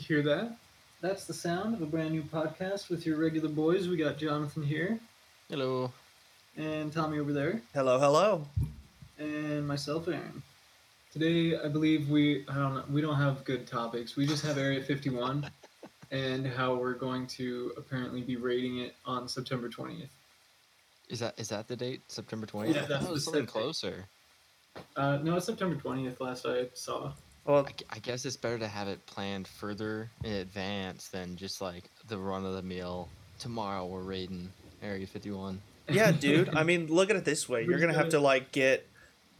You hear that? That's the sound of a brand new podcast with your regular boys. We got Jonathan here Hello. and Tommy over there Hello, hello. and myself, Aaron. Today, I believe we I don't know we don't have good topics. We just have Area 51 and how we're going to apparently be rating it on September 20th. Is that is that the date? September twentieth? Yeah, that's oh, the something closer. Uh, no, it's September 20th. Last I saw. Well, I, I guess it's better to have it planned further in advance than just like the run of the mill. Tomorrow we're raiding Area Fifty One. yeah, dude. I mean, look at it this way: you're gonna have gonna- like get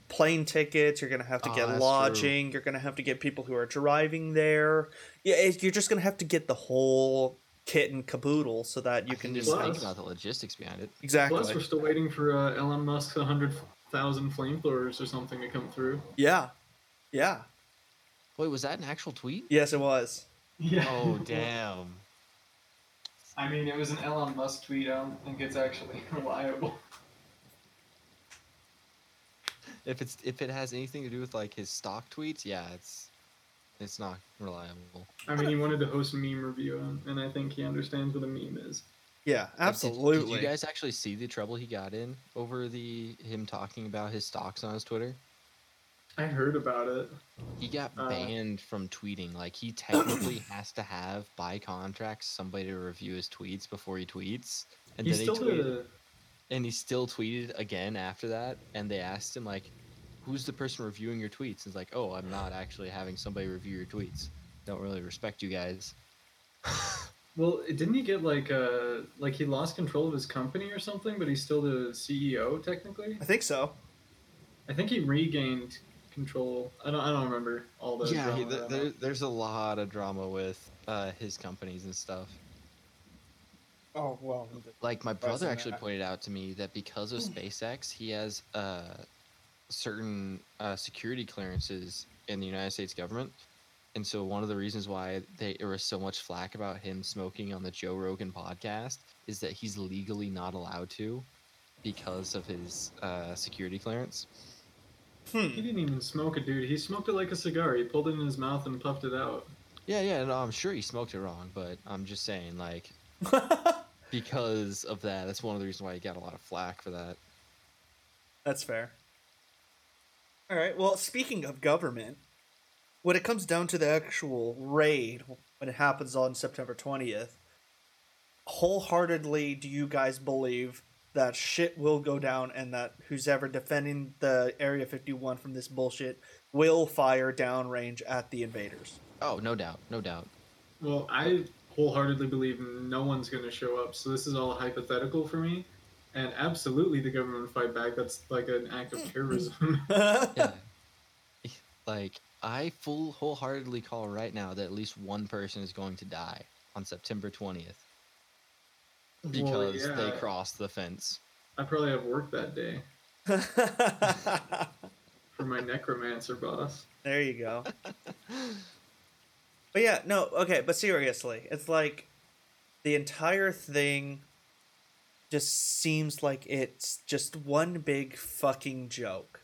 plane tickets. You're gonna have to Oh, get that's true. lodging. You're gonna have to get people who are driving there. Yeah, it, you're just gonna have to get the whole kit and caboodle so that you You can can just just think about the logistics behind it. exactly. Plus, we're still waiting for uh, Elon Musk's 100,000 flamethrowers or something to come through. Yeah, yeah. Wait, was that an actual tweet? Yes, it was. Yeah. Oh damn! I mean, it was an Elon Musk tweet. I don't think it's actually reliable. If it's if it has anything to do with like his stock tweets, yeah, it's it's not reliable. I mean, he wanted to host a meme review, and, and I think he understands what a meme is. Yeah, Like, did- absolutely. Did, you guys actually see the trouble he got in over the him talking about his stocks on his Twitter? I heard about it. He got Uh, banned from tweeting. Like he technically has to have by contract somebody to review his tweets before he tweets. And He then still he tweeted, did. and he still tweeted again after that. And they asked him like, "Who's the person reviewing your tweets?" And he's like, "Oh, I'm not actually having somebody review your tweets. Don't really respect you guys." Well, didn't he get like uh like he lost control of his company or something? But he's still the CEO technically. I think so. I think he regained control. I don't. I don't remember all the. yeah, he, drama th- around there, there's a lot of drama with uh, his companies and stuff. Oh well. Like my brother actually that. pointed out to me that because of SpaceX, he has uh, certain uh, security clearances in the United States government, and so one of the reasons why they, there was so much flack about him smoking on the Joe Rogan podcast is that he's legally not allowed to because of his uh, security clearance. He Hmm. didn't even smoke it, dude. He smoked it like a cigar. He pulled it in his mouth and puffed it out. Yeah, yeah, no, I'm sure he smoked it wrong, but I'm just saying, like, because of that, that's one of the reasons why he got a lot of flack for that. That's fair. All right. Well, speaking of government, when it comes down to the actual raid, when it happens on September 20th, wholeheartedly do you guys believe that shit will go down and that who's ever defending the Area 51 from this bullshit will fire downrange at the invaders? Oh, no doubt, no doubt. Well, I wholeheartedly believe no one's going to show up. So this is all hypothetical for me. And absolutely, the government would fight back. That's like an act of terrorism. Yeah. like, I full wholeheartedly call right now that at least one person is going to die on September 20th because they yeah. crossed the fence. I probably have work that day for my necromancer boss. There you go. but yeah, no, okay, but seriously, it's like the entire thing just seems like it's just one big fucking joke.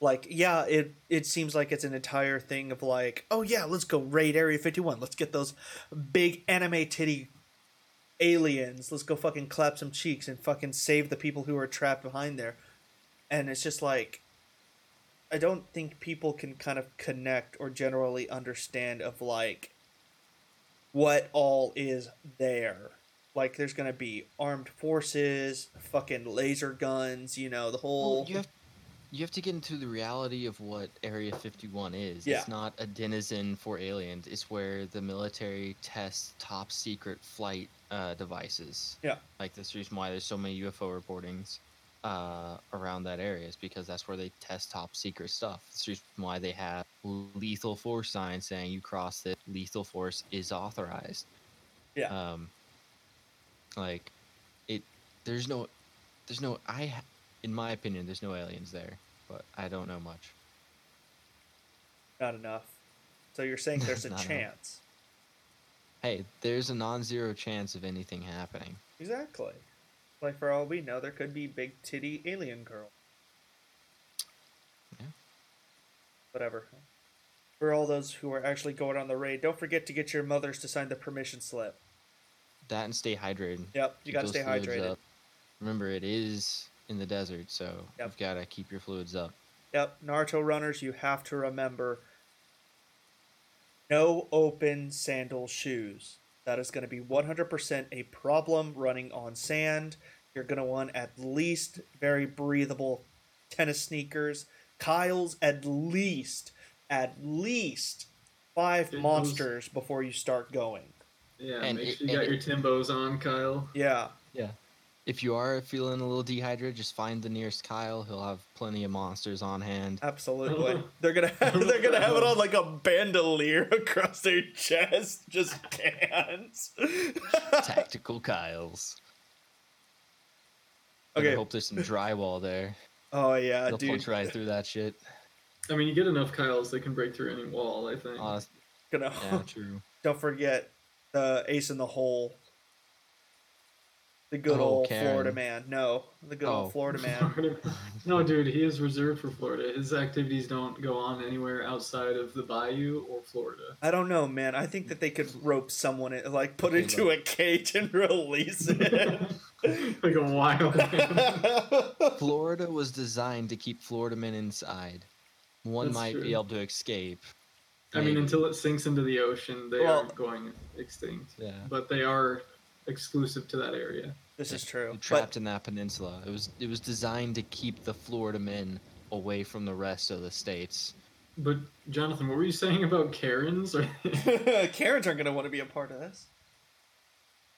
Like, yeah, it it seems like it's an entire thing of like, oh yeah, let's go raid Area 51. Let's get those big anime titty aliens. Let's go fucking clap some cheeks and fucking save the people who are trapped behind there. And it's just like I don't think people can kind of connect or generally understand of like what all is there. Like there's gonna be armed forces, fucking laser guns, you know, the whole Well, you have you have to get into the reality of what Area 51 is. Yeah. It's not a denizen for aliens. It's where the military tests top secret flight uh, devices. Yeah. Like that's the reason why there's so many UFO reportings uh, around that area is because that's where they test top secret stuff. That's the reason why they have lethal force signs saying you cross it, lethal force is authorized. Yeah. Um, like it, there's no, there's no. I, in my opinion, there's no aliens there, but I don't know much. not enough. So you're saying there's a Not enough. chance. Hey, there's a non-zero chance of anything happening. Exactly. Like for all we know, there could be big titty alien girl. Yeah. Whatever. For all those who are actually going on the raid, don't forget to get your mothers to sign the permission slip. That and stay hydrated. Yep, you Keep got to those stay hydrated. up. Remember, it is in the desert, so Yep. you've got to keep your fluids up. Yep, Naruto runners, you have to remember no open sandal shoes. That is going to be 100% a problem running on sand. You're going to want at least very breathable tennis sneakers. Kyle's at least, at least five Dude, those- monsters before you start going. Yeah, And make it- sure you got and your Timbos on, Kyle. Yeah. Yeah, If you are feeling a little dehydrated, just find the nearest Kyle. He'll have plenty of monsters on hand. absolutely. They're gonna have, they're gonna have it on like a bandolier across their chest, just cans. Tactical Kyles. Okay. I hope there's some drywall there. Oh yeah, They'll dude. punch right through that shit. I mean, you get enough Kyles, they can break through any wall. I think. Honest, Gonna yeah, true. don't forget the ace in the hole. The good Oh, old Karen. Florida man. No, the good Oh. old Florida man. no, dude, he is reserved for Florida. His activities don't go on anywhere outside of the bayou or Florida. I don't know, man. I think that they could rope someone, in, like put Okay, into a cage and release it. like a wild man. Florida was designed to keep Florida men inside. One That's might true. be able to escape. I mean, until it sinks into the ocean, they Well- are going extinct. Yeah. But they are exclusive to that area. this is true. You're But trapped in that peninsula. It was it was designed to keep the Florida men away from the rest of the states. But Jonathan, what were you saying about Karens? Karens aren't gonna want to be a part of this.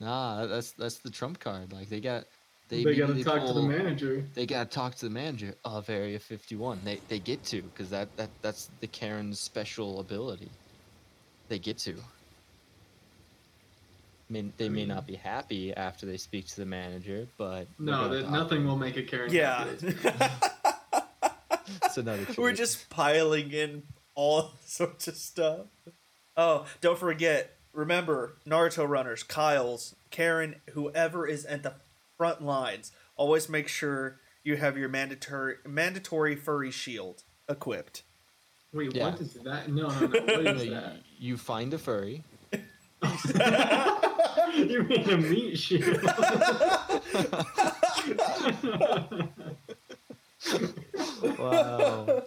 Nah, that's that's the trump card. Like they got they, they, got to immediately talk to the manager. They got to talk to the manager of Area 51. They they get to because that, that that's the Karen's special ability. They get to. I mean, they may mean- not mm-hmm. be happy after they speak to the manager, but No, that, nothing will make a Karen. Yeah. happy. It's another We're just piling in all sorts of stuff. Oh, don't forget, remember, Naruto runners, Kyle's, Karen, whoever is at the front lines, always make sure you have your mandatory mandatory furry shield equipped. Wait, Yeah. what is that? No, no, no. What No, is you, that? you find a furry. You mean a meat shield? Wow.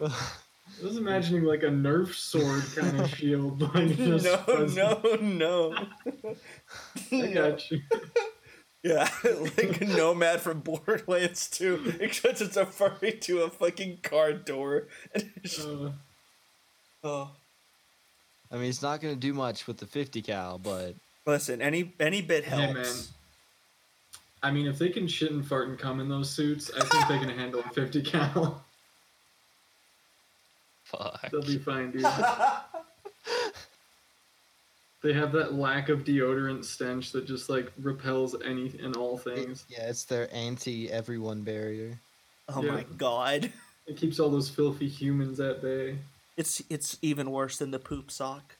I was imagining like a Nerf sword kind of shield. Like just no, fuzzy. no, no. I no. got you. Yeah, like a nomad from Borderlands 2, except it's a furry to a fucking car door. And it's just- Uh, oh. I mean, it's not going to do much with the 50 cal, but Listen, any any bit helps. Hey, man. I mean, if they can shit and fart and come in those suits, I think they can handle a 50 cal. fuck. They'll be fine, dude. They have that lack of deodorant stench that just like repels any and all things. Yeah, it's their anti everyone barrier. Oh Yeah. my god. It keeps all those filthy humans at bay. It's it's even worse than the poop sock.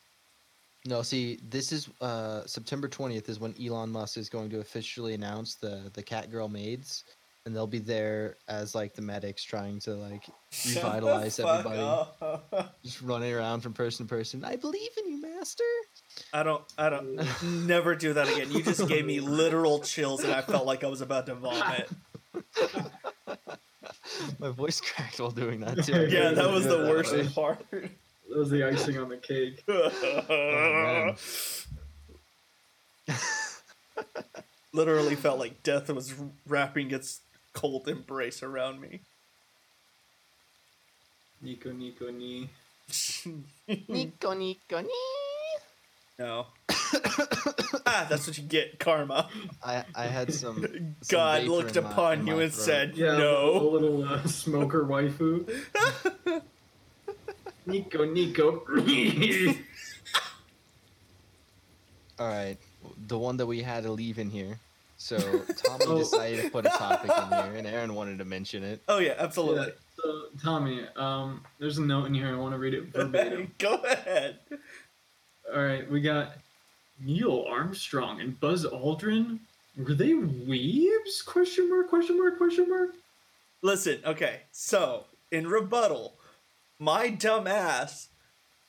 No, see, this is uh, September 20th is when Elon Musk is going to officially announce the the Catgirl maids, and they'll be there as like the medics trying to like revitalize Shut the fuck everybody, just running around from person to person. I believe in you, master. I don't I don't never do that again. You just gave me literal chills and I felt like I was about to vomit. My voice cracked while doing that too. Yeah, that was the worst part. That was the icing on the cake. man. Literally felt like death was wrapping its cold embrace around me. Nico, Nico, ni. Nico, Nico, ni. no. ah, that's what you get, karma. I I had some. some God looked in my- upon you and throat. said, Yeah, a no. little uh, smoker waifu. Nico, Nico. All right, the one that we had to leave in here. So Tommy Oh. decided to put a topic in here, and Aaron wanted to mention it. Oh yeah, absolutely. Yeah, so, Tommy, um, there's a note in here. I want to read it verbatim. Go ahead. All right, we got Neil Armstrong and Buzz Aldrin. Were they weebs? Question mark? Question mark? Question mark? Listen, okay, so in rebuttal, my dumb ass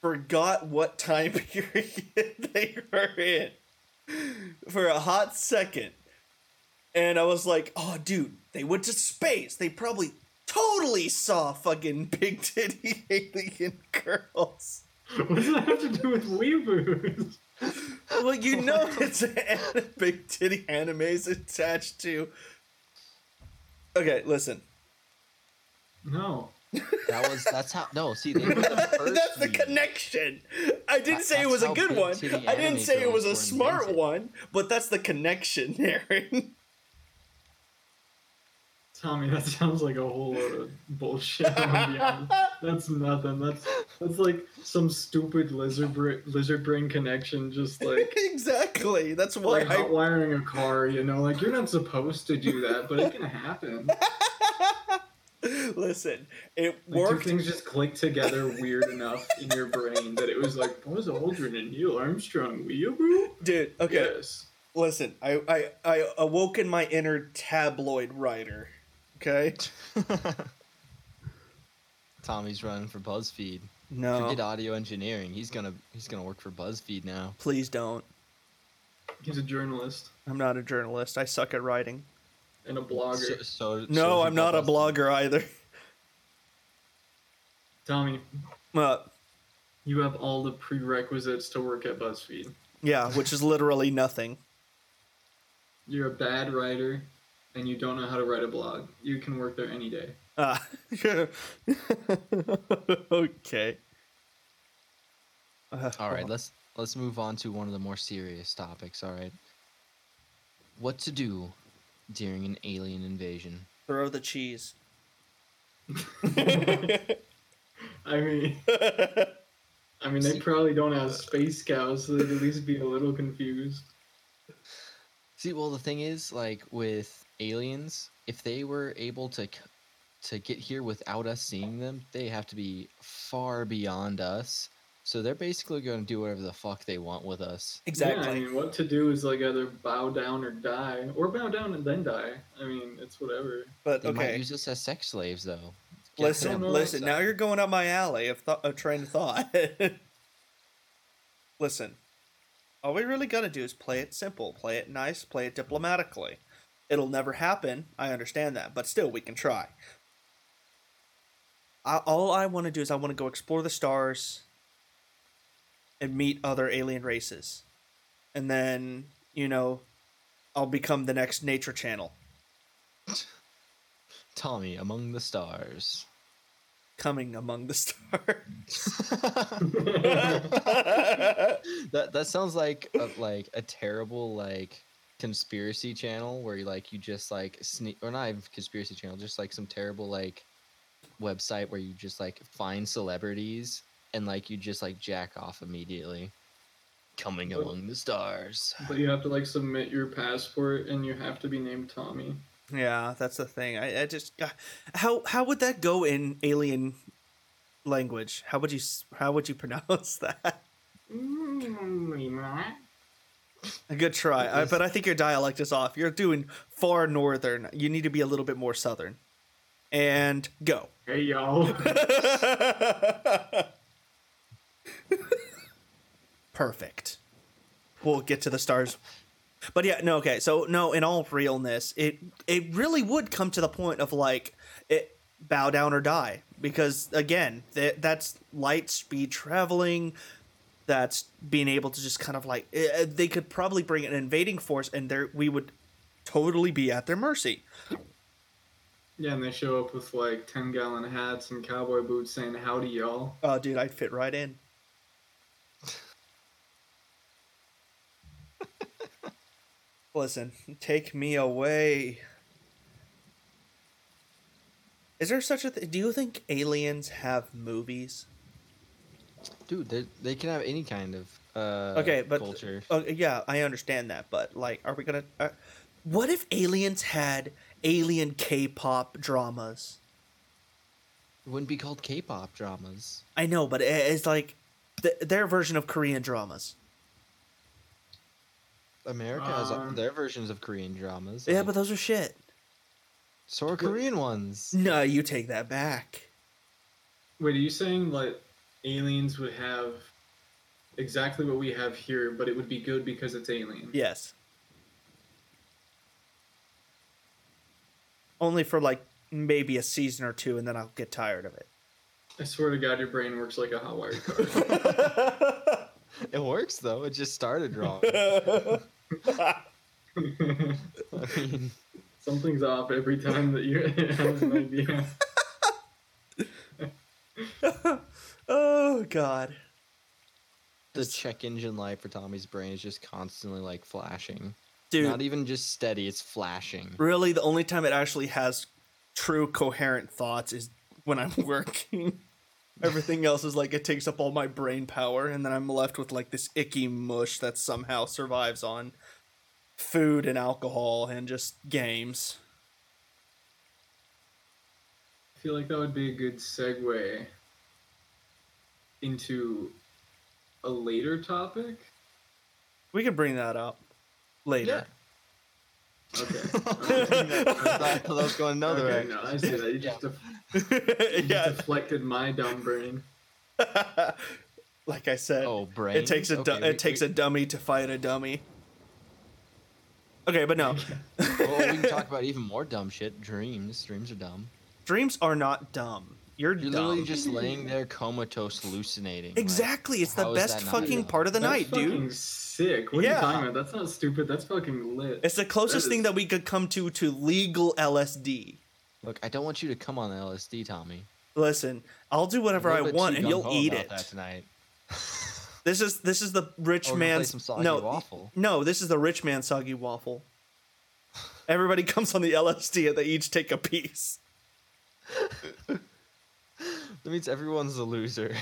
forgot what time period they were in for a hot second. And I was like, oh, dude, they went to space. They probably totally saw fucking big titty alien girls. What does that have to do with weeaboos? Well, you know it's an big titty animes attached to. Okay, listen. No. That was that's how no see they were the first That's the lead. connection. I didn't That- say it was a good one. I didn't say it was a smart invented. one, but that's the connection, Aaron. Tommy, that sounds like a whole lot of bullshit. I'm gonna be honest. That's nothing. That's that's like some stupid lizard bra- lizard brain connection. Just like exactly. That's why like I. hot wiring a car. You know, like you're not supposed to do that, but it can happen. Listen, it Like, two worked. things just clicked together weird enough in your brain that it was like Buzz Aldrin and Neil Armstrong. Weeaboo? Dude, okay. Yes. Listen, I, I I awoke in my inner tabloid writer. Okay. Tommy's running for BuzzFeed. No, Forget audio engineering. He's gonna he's gonna work for BuzzFeed now. please don't. He's a journalist I'm not a journalist. I suck at writing. And a blogger. So, so No, so I'm not a BuzzFeed. blogger either. Tommy, Uh, you have all the prerequisites to work at BuzzFeed. yeah, which is literally nothing. You're a bad writer, and you don't know how to write a blog. You can work there any day. Ah. okay. Uh, All right, let's let's move on to one of the more serious topics. All right, what to do during an alien invasion? Throw the cheese. I mean, I mean, they probably don't have space cows, so they'd at least be a little confused. See, well, the thing is, like with aliens, if they were able to to get here without us seeing them, they have to be far beyond us. So they're basically going to do whatever the fuck they want with us. Exactly. Yeah, I mean, what to do is like either bow down or die, or bow down and then die. I mean, it's whatever. but They might okay. use us as sex slaves, though. Get Listen, listen. Now you're going up my alley of, th- of train of thought. listen, all we really gotta do is play it simple, play it nice, play it diplomatically. It'll never happen. I understand that, but still, we can try. I, all I want to do is I want to go explore the stars and meet other alien races, and then you know, I'll become the next Nature Channel. Tommy among the stars. Coming among the stars. that that sounds like a, like a terrible like conspiracy channel where you like you just like sneak or not even conspiracy channel just like some terrible like website where you just like find celebrities and like you just like jack off immediately coming But- among the stars But you have to like submit your passport, and you have to be named Tommy. Yeah, that's the thing. I, I just uh, how how would that go in alien language? How would you how would you pronounce that? A good try, I, but I think your dialect is off. You're doing far northern. You need to be a little bit more southern. And go. Hey y'all. Perfect. We'll get to the stars. But yeah, no, okay. So no, in all realness, it it really would come to the point of like it bow down or die because again, that that's light speed traveling. That's being able to just kind of like eh, they could probably bring an invading force and there we would totally be at their mercy. yeah, and they show up with like ten gallon hats and cowboy boots, saying "Howdy, y'all." Oh, dude, I'd fit right in. Listen, take me away. Is there such a thing? Do you think aliens have movies? dude they, they can have any kind of uh Okay, but culture uh, yeah, I understand that, but like, are we gonna? Uh, what if aliens had alien K-pop dramas? it wouldn't be called k-pop dramas I know, but it- it's like th- their version of Korean dramas. America has Um, their versions of korean dramas Yeah, like, but those are shit. so are korean ones No, you take that back. Wait, are you saying like aliens would have exactly what we have here, but it would be good because it's alien. Yes. Only for like maybe a season or two, and then I'll get tired of it. I swear to God, your brain works like a hot wired car. It works though. It just started wrong. I mean, Something's off every time that you have an idea. oh God. the check engine light for Tommy's brain is just constantly like flashing. Dude, Not even just steady, it's flashing. really the only time it actually has true coherent thoughts is when I'm working. Everything else is like it takes up all my brain power, and then I'm left with like this icky mush that somehow survives on food and alcohol and just games. I feel like that would be a good segue into a later topic. We could bring that up later. Okay. I thought I was going another okay, way. no, I see that. You just, def- you just yeah. deflected my dumb brain. like I said, Oh, brain. it takes a du- Okay, it takes we- a dummy to fight a dummy. Okay, but no. well, we can talk about even more dumb shit. Dreams. Dreams are dumb. Dreams are not dumb. You're, You're dumb. literally just laying there comatose, hallucinating. like, exactly. It's the best fucking dumb? part of the That's night, dude. Fucking sick. What are Yeah. you talking about? That's not stupid. That's fucking lit. It's the closest That thing is- that we could come to to legal LSD. Look, I don't want you to come on LSD, Tommy. Listen, I'll do whatever I'm a I little bit want, and you'll eat about it. That tonight. This is this is the rich Or we're play man's some soggy no waffle. no. This is the rich man's soggy waffle. Everybody comes on the LSD and they each take a piece. That means everyone's a loser.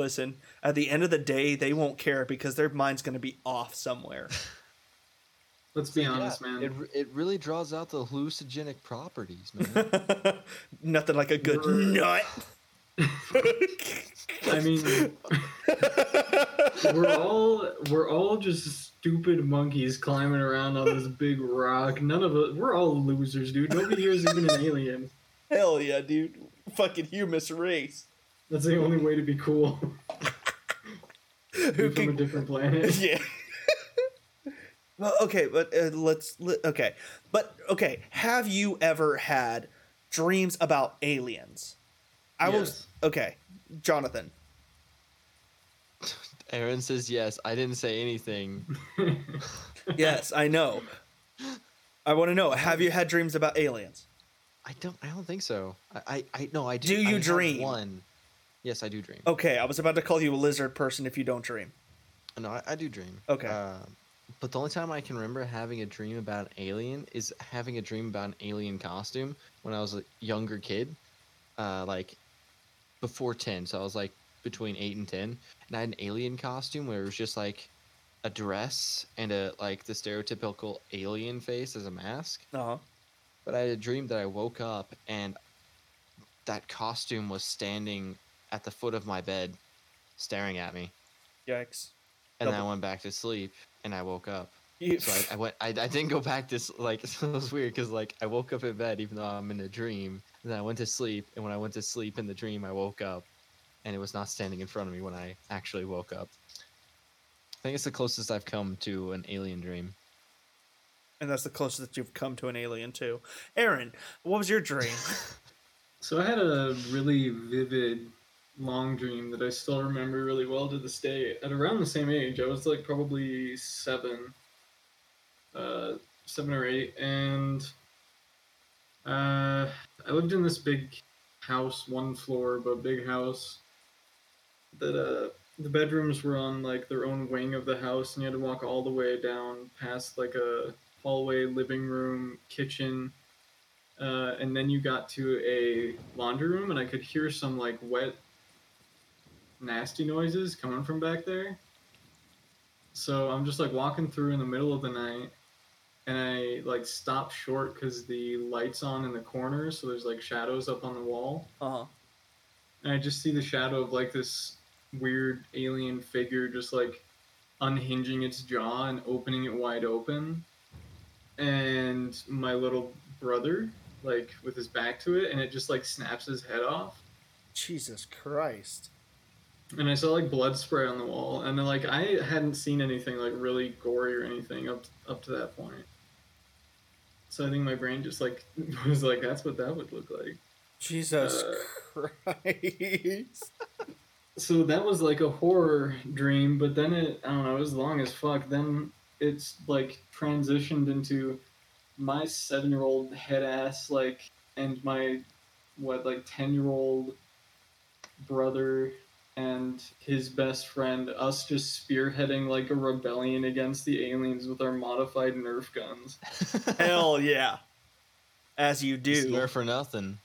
Listen, at the end of the day, they won't care because their mind's going to be off somewhere. Let's be honest, Yeah, man. It, it really draws out the hallucinogenic properties, man. Nothing like a good You're- nut. I mean, we're all we're all just stupid monkeys climbing around on this big rock. None of us. We're all losers, dude. Nobody here is even an alien. Hell yeah, dude. Fucking humus race. That's the only way to be cool. Who Be from a different planet. yeah. well, okay, but uh, let's let, okay, but okay. Have you ever had dreams about aliens? I was okay, Jonathan. Aaron says yes. I didn't say anything. Yes, I know. I want to know. Have you had dreams about aliens? I don't. I don't think so. I. I, I no. I do. Do you I have dream? One. Yes, I do dream. Okay, I was about to call you a lizard person if you don't dream. No, I, I do dream. Okay. Uh, but the only time I can remember having a dream about an alien is having a dream about an alien costume when I was a younger kid, uh, like before ten. So I was like between eight and ten, and I had an alien costume where it was just like a dress and a like the stereotypical alien face as a mask. Uh huh. But I had a dream that I woke up and that costume was standing at the foot of my bed, staring at me. Yikes. And then I went back to sleep, and I woke up. You, So I, I went. I, I didn't go back to s- like it was weird because like I woke up in bed even though I'm in a dream. And then I went to sleep, and when I went to sleep in the dream, I woke up, and it was not standing in front of me when I actually woke up. I think it's the closest I've come to an alien dream. and that's the closest that you've come to an alien too. Aaron, what was your dream? So I had a really vivid long dream that I still remember really well to this day. At around the same age, I was like probably seven, uh, seven or eight, and uh, I lived in this big house, one floor, but big house. That uh, the bedrooms were on like their own wing of the house, and you had to walk all the way down past like a hallway, living room, kitchen, uh, and then you got to a laundry room, and I could hear some like wet, nasty noises coming from back there. So I'm just like walking through in the middle of the night, and I like stop short because the lights on in the corner, so there's like shadows up on the wall, Uh huh. and I just see the shadow of like this weird alien figure just like unhinging its jaw and opening it wide open, and my little brother like with his back to it, and it just like snaps his head off. Jesus Christ. And I saw like blood spray on the wall, and then like I hadn't seen anything like really gory or anything up up to that point. So I think my brain just like was like, that's what that would look like. Jesus Uh, Christ. So that was like a horror dream, but then it I don't know, it was long as fuck. Then it's like transitioned into my seven year old head ass like and my what like ten year old brother and his best friend, us just spearheading like a rebellion against the aliens with our modified Nerf guns. Hell yeah. As you It's do. Nerf for nothing.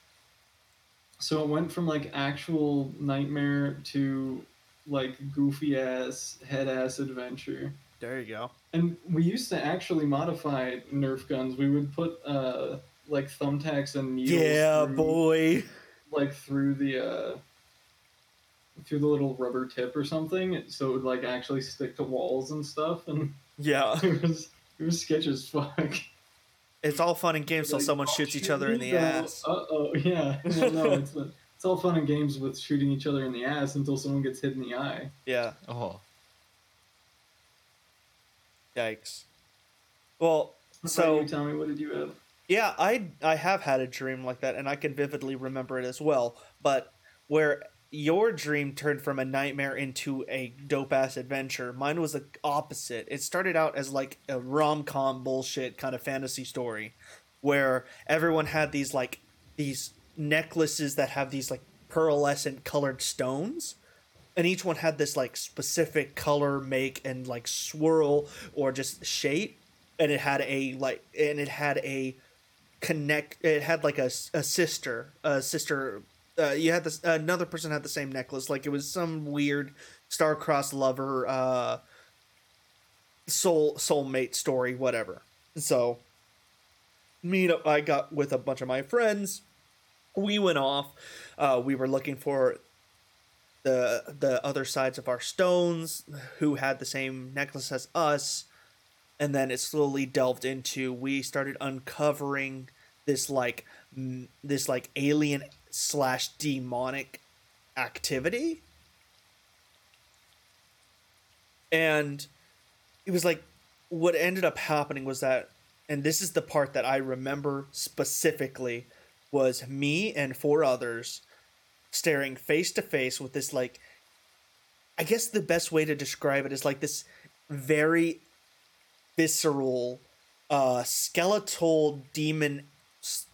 So it went from like actual nightmare to like goofy ass head ass adventure. There you go. And we used to actually modify Nerf guns. We would put uh like thumbtacks and needles Yeah, through, boy. like through the uh through the little rubber tip or something, so it would like actually stick to walls and stuff. And Yeah. it was it was sketch as fuck. It's all fun and games till Like, someone oh, shoots each other in me, the oh, ass. Uh-oh, yeah. Well, no, it's, it's all fun and games with shooting each other in the ass until someone gets hit in the eye. Yeah. Oh, Yikes. Well, so about you, Tommy, what did you have? Yeah, I I have had a dream like that, and I can vividly remember it as well. But where your dream turned from a nightmare into a dope ass adventure, mine was the opposite. It started out as like a rom com bullshit kind of fantasy story, where everyone had these like these necklaces that have these like pearlescent colored stones. And each one had this like specific color, make, and like swirl or just shape and it had a like and it had a connect it had like a, a sister a sister uh, you had this another person had the same necklace like it was some weird star-crossed lover uh soul soulmate story whatever. So me and i got with a bunch of my friends. We went off uh we were looking for the the other sides of our stones who had the same necklace as us. And then it slowly delved into we started uncovering this like m- this like alien slash demonic activity. And it was like what ended up happening was that and this is the part that i remember specifically was me and four others staring face to face with this like i guess the best way to describe it is like this very visceral uh skeletal demon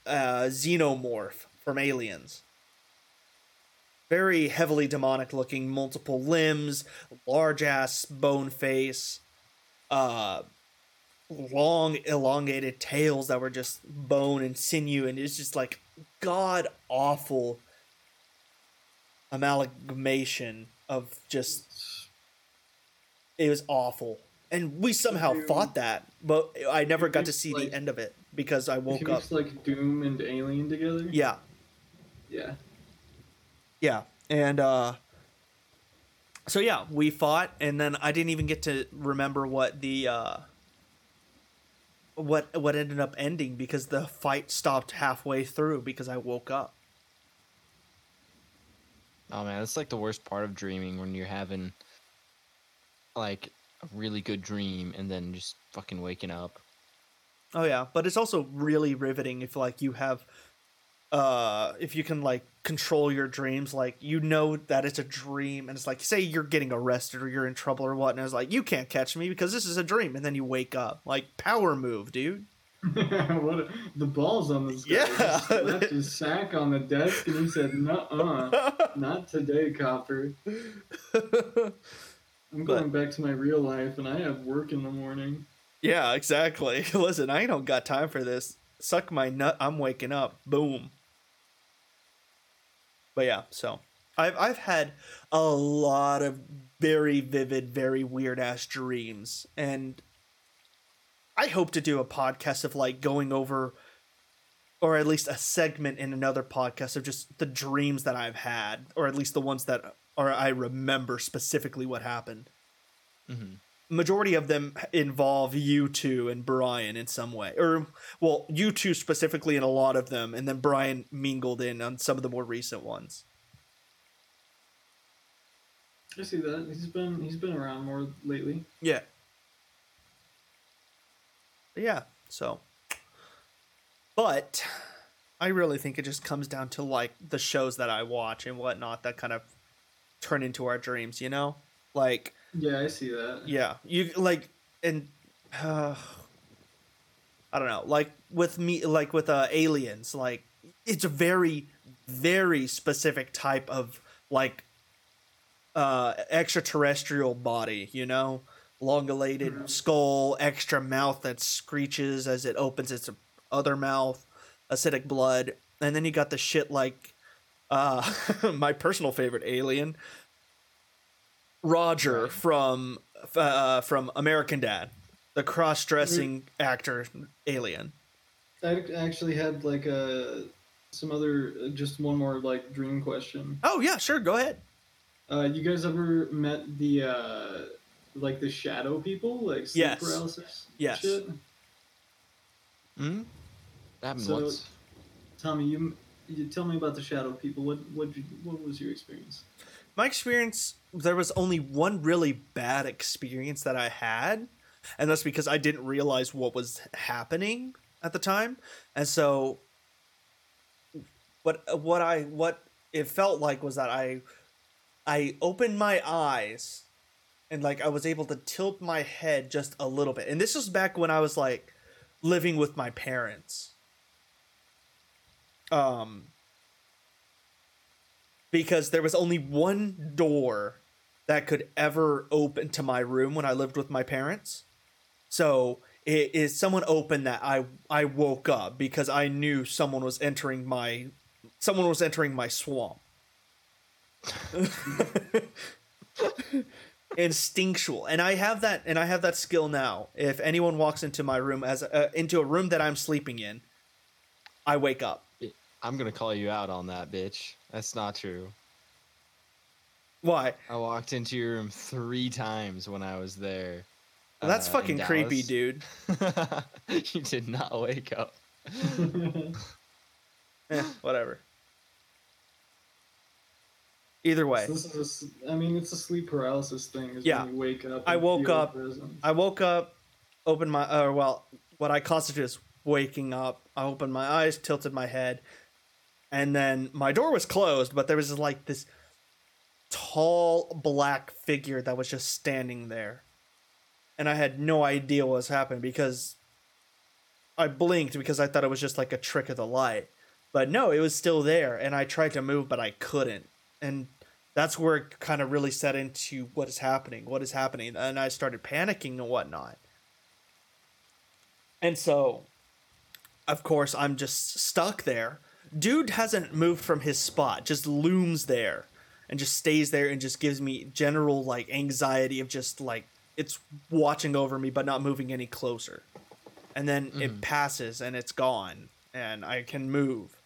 uh xenomorph from aliens. Very heavily demonic looking multiple limbs large ass bone face uh long elongated tails that were just bone and sinew and it's just like god awful amalgamation of just it was awful. And we somehow you- fought that but i never got to see like- the end of it because i woke up. like Doom and Alien together? yeah Yeah. yeah and uh so yeah we fought and then i didn't even get to remember what the uh what what ended up ending because the fight stopped halfway through because i woke up oh man, that's like the worst part of dreaming when you're having like a really good dream and then just fucking waking up. Oh yeah, but it's also really riveting if like you have uh if you can like control your dreams like you know that it's a dream and it's like say you're getting arrested or you're in trouble or what and it's like you can't catch me because this is a dream and then you wake up like power move dude what a, the balls on this guy. Yeah. He slapped his sack on the desk and he said, "Nuh-uh, not today, copper. I'm going back to my real life, and I have work in the morning." yeah exactly listen i don't got time for this suck my nut i'm waking up boom but yeah so i've i've had a lot of very vivid very weird ass dreams and i hope to do a podcast of like going over or at least a segment in another podcast of just the dreams that i've had or at least the ones that or i remember specifically what happened. Hmm majority of them involve you two and Brian in some way. Or well, you two specifically in a lot of them, and then Brian mingled in on some of the more recent ones. I see that. He's been he's been around more lately. Yeah. Yeah, so but I really think it just comes down to like the shows that I watch and whatnot that kind of turn into our dreams, you know? Like Yeah, I see that. yeah, you like and uh, I don't know, like with me like with uh aliens, like it's a very very specific type of like uh extraterrestrial body, you know? Long-elated Mhm. skull, extra mouth that screeches as it opens its other mouth, acidic blood, and then you got the shit like uh my personal favorite alien Roger Right. from uh, from American Dad, the cross-dressing actor alien. I actually had like a some other uh, just one more like dream question. Oh yeah, sure, go ahead. Uh, you guys ever met the uh, like the shadow people, like sleep Yes. paralysis? Yes. Shit? Hmm? That happened So- once. Tommy, you, you tell me about the shadow people. What what you, what was your experience? My experience, there was only one really bad experience that I had, and that's because I didn't realize what was happening at the time, and so what what I what it felt like was that I I opened my eyes and like I was able to tilt my head just a little bit. And this was back when I was like living with my parents. Um because there was only one door that could ever open to my room when I lived with my parents. So it is someone opened that I I woke up because I knew someone was entering my someone was entering my swamp. Instinctual, and I have that, and I have that skill now. If anyone walks into my room as uh, into a room that I'm sleeping in, I wake up. I'm gonna call you out on that, bitch. That's not true. Why? I walked into your room three times when I was there. That's uh, fucking creepy, dude. you did not wake up. Eh, whatever. Either way, So this is a s I mean, it's a sleep paralysis thing. Is Yeah. When you wake up. I woke up- presence. I woke up, opened my, uh, well, what I constitute as waking up. I opened my eyes, tilted my head, and then my door was closed, but there was like this tall black figure that was just standing there. And I had no idea what was happening because I blinked because I thought it was just like a trick of the light. But no, it was still there, and I tried to move, but I couldn't. And that's where it kind of really set into what is happening, what is happening, and I started panicking and whatnot. And so, of course, I'm just stuck there. Dude hasn't moved from his spot, just looms there and just stays there and just gives me general like anxiety of just like it's watching over me but not moving any closer. And then it mm-hmm. passes and it's gone and I can move.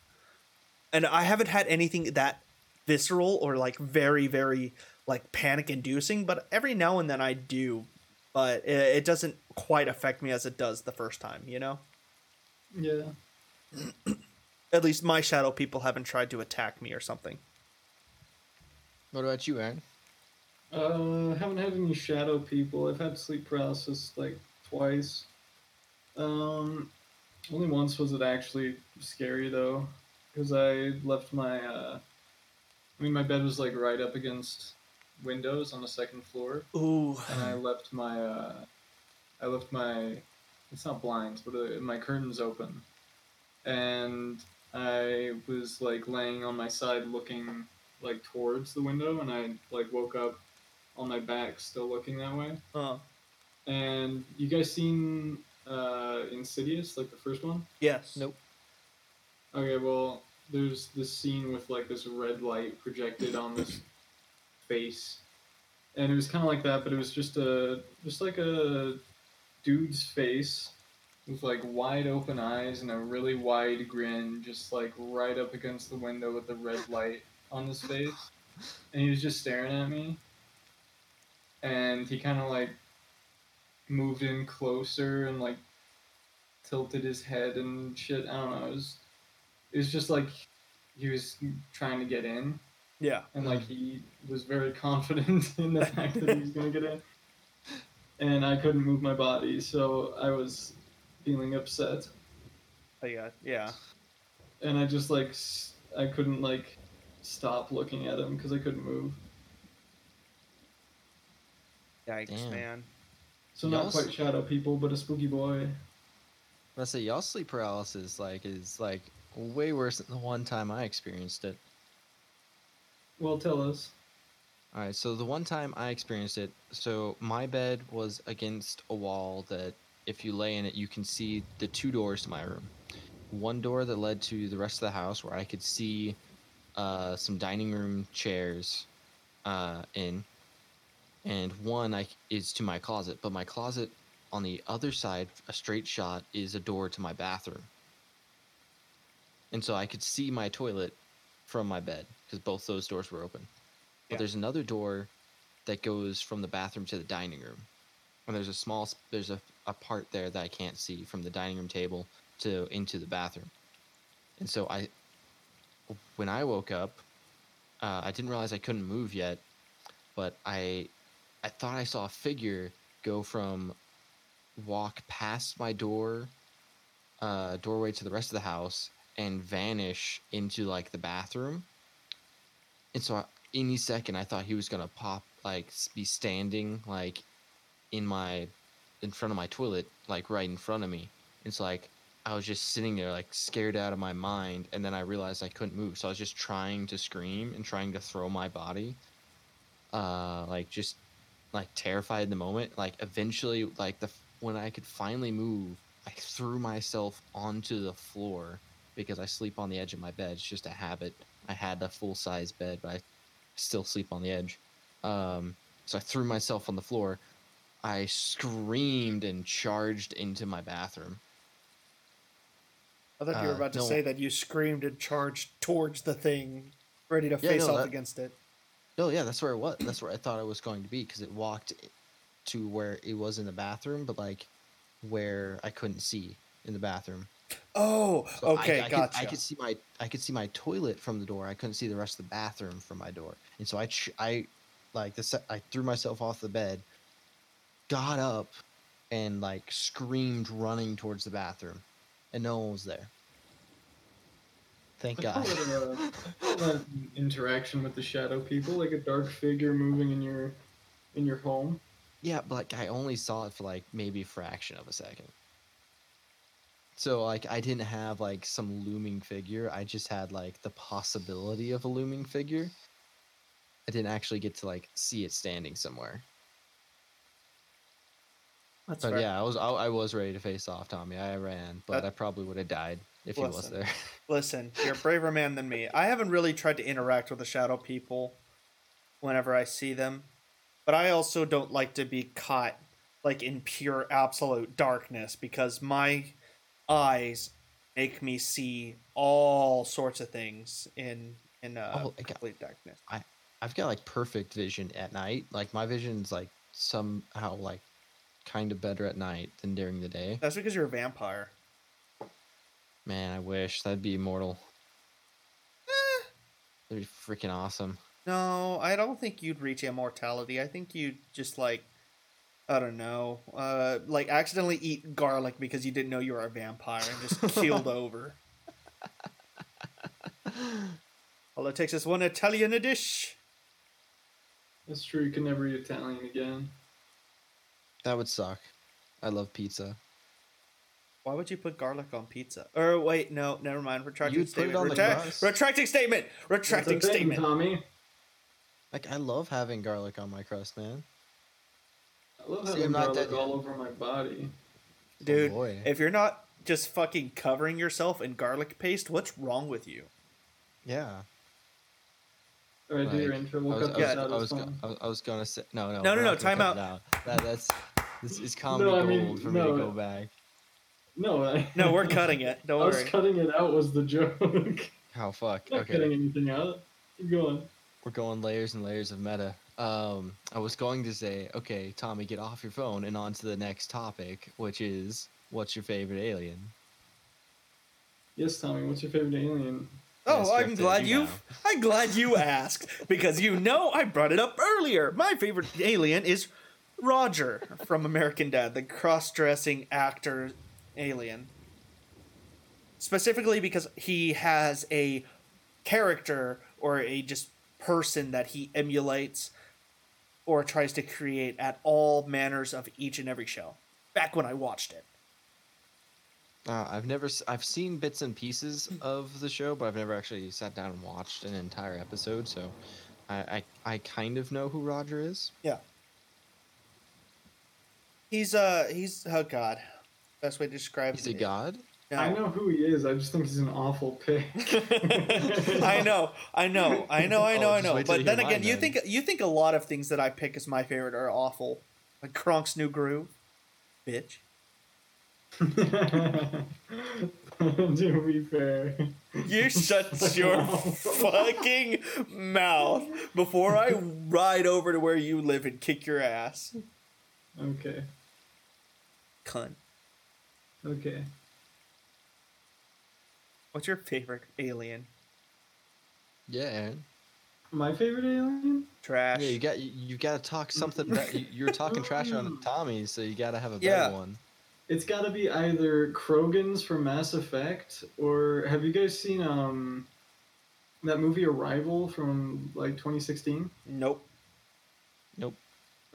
And I haven't had anything that visceral or like very very like panic inducing, but every now and then I do. But it, it doesn't quite affect me as it does the first time, you know? Yeah. At least my shadow people haven't tried to attack me or something. What about you, Aaron? Uh, haven't had any shadow people. I've had sleep paralysis like twice. Um, only once was it actually scary though, because I left my. Uh, I mean, my bed was like right up against windows on the second floor, Ooh. and I left my. Uh, I left my. It's not blinds, but uh, my curtains open, and I was like laying on my side looking like towards the window, and I like woke up on my back, still looking that way. Uh, And you guys seen uh, Insidious, like the first one? yes. Nope. Okay, well, there's this scene with like this red light projected on this face, and it was kind of like that, but it was just a just like a dude's face with like wide open eyes and a really wide grin, just like right up against the window with the red light on his face, and he was just staring at me, and he kind of like moved in closer and like tilted his head and shit. I don't know. It was, it was just like he was trying to get in, Yeah. and like he was very confident in the fact that he was gonna get in, and I couldn't move my body, so I was feeling upset, Oh, yeah. Yeah. and I just like I couldn't like stop looking at him because I couldn't move. Yikes, Damn. man. So not Y'all quite s- shadow people, but a spooky boy. I say y'all sleep paralysis like is like way worse than the one time I experienced it. Well, tell us. All right, so the one time I experienced it, so my bed was against a wall that if you lay in it, you can see the two doors to my room. One door that led to the rest of the house where I could see uh, some dining room chairs uh, in, and one I, is to my closet. But my closet on the other side, a straight shot, is a door to my bathroom. And so I could see my toilet from my bed because both those doors were open. But Yeah. there's another door that goes from the bathroom to the dining room. And there's a small, there's a, a part there that I can't see from the dining room table to into the bathroom. And so I, when I woke up, uh, I didn't realize I couldn't move yet, but I, I thought I saw a figure go from walk past my door, uh, doorway to the rest of the house and vanish into like the bathroom. And so I, any second, I thought he was gonna pop, like be standing like in my, in front of my toilet, like right in front of me. It's like I was just sitting there, like scared out of my mind, and then I realized I couldn't move, so I was just trying to scream and trying to throw my body, uh, like just like terrified in the moment. Like eventually, like the when I could finally move, I threw myself onto the floor because I sleep on the edge of my bed. It's just a habit. I had a full size bed, but I still sleep on the edge. Um, so I threw myself on the floor. I screamed and charged into my bathroom. I thought you were Uh, about to no. say that you screamed and charged towards the thing, ready to Yeah, face no, off that- against it. No, yeah, that's where it was. That's where I thought it was going to be because it walked to where it was in the bathroom, but like where I couldn't see in the bathroom. Oh, So I- okay, I, gotcha. Could, I could see my I could see my toilet from the door. I couldn't see the rest of the bathroom from my door, and so I ch- I like the se- I threw myself off the bed, got up, and like screamed running towards the bathroom, and no one was there. Thank I God. it a, an interaction with the shadow people, like a dark figure moving in your in your home. Yeah, but like I only saw it for like maybe a fraction of a second. So like I didn't have like some looming figure. I just had like the possibility of a looming figure. I didn't actually get to like see it standing somewhere. That's But fair. yeah, I was I, I was ready to face off Tommy. I ran, but That- I probably would have died if he was Listen. there. Listen, you're a braver man than me. I haven't really tried to interact with the shadow people whenever I see them, but I also don't like to be caught like in pure absolute darkness because my eyes make me see all sorts of things in in uh, Oh, I got- complete darkness. I've got like perfect vision at night. Like my vision's like somehow like kind of better at night than during the day. That's because you're a vampire. Man, I wish that'd be immortal. That'd be freaking awesome. No, I don't think you'd reach immortality. I think you'd just like I don't know, uh, like accidentally eat garlic because you didn't know you were a vampire and just keeled over. All it takes is one Italian a dish. That's true. You can never eat Italian again. That would suck. I love pizza. Why would you put garlic on pizza? Or wait, no, never mind. Retracting You'd put it statement. on the Retract- crust. retracting statement. Retracting thing, statement. Tommy. Like I love having garlic on my crust, man. I love See, having I'm not garlic dead all over my body. Dude, Oh, boy. if you're not just fucking covering yourself in garlic paste, what's wrong with you? Yeah. All right, do your intro. I We'll was, cut I this was, out. I was, go- I was, I was gonna say no, no. No, no, no, time out. That, that's this is comedy I gold mean, for me to go back. No, I, No, we're cutting it. Don't Us worry. cutting it out was the joke. How fuck? Not Okay. cutting anything out. Keep going. We're going layers and layers of meta. Um, I was going to say, okay, Tommy, get off your phone and on to the next topic, which is what's your favorite alien? Yes, Tommy. What's your favorite alien? Oh, I'm glad you you. I'm glad you asked because you know I brought it up earlier. My favorite alien is Roger from American Dad, the cross-dressing actor alien. Specifically because he has a character or a just person that he emulates or tries to create at all manners of each and every show. Back when I watched it. Uh, I've never, I've seen bits and pieces of the show, but I've never actually sat down and watched an entire episode. So, I, I, I kind of know who Roger is. Yeah. He's uh he's oh god. Best way to describe He's a it. god. No. I know who he is. I just think he's an awful pick. I know, I know, I know, I know, Oh, I know. But then again, mine, you then. think you think a lot of things that I pick as my favorite are awful, like Kronk's new groove, bitch. to be fair. You shut your fucking mouth before I ride over to where you live and kick your ass, Okay. cunt. Okay. What's your favorite alien? Yeah, Aaron. My favorite alien? Trash. Yeah, you got, you, you got to talk something. About, you, you were talking trash on Tommy, so you got to have a better Yeah. one. It's got to be either Krogan's from Mass Effect or have you guys seen um that movie Arrival from like 2016? Nope. Nope.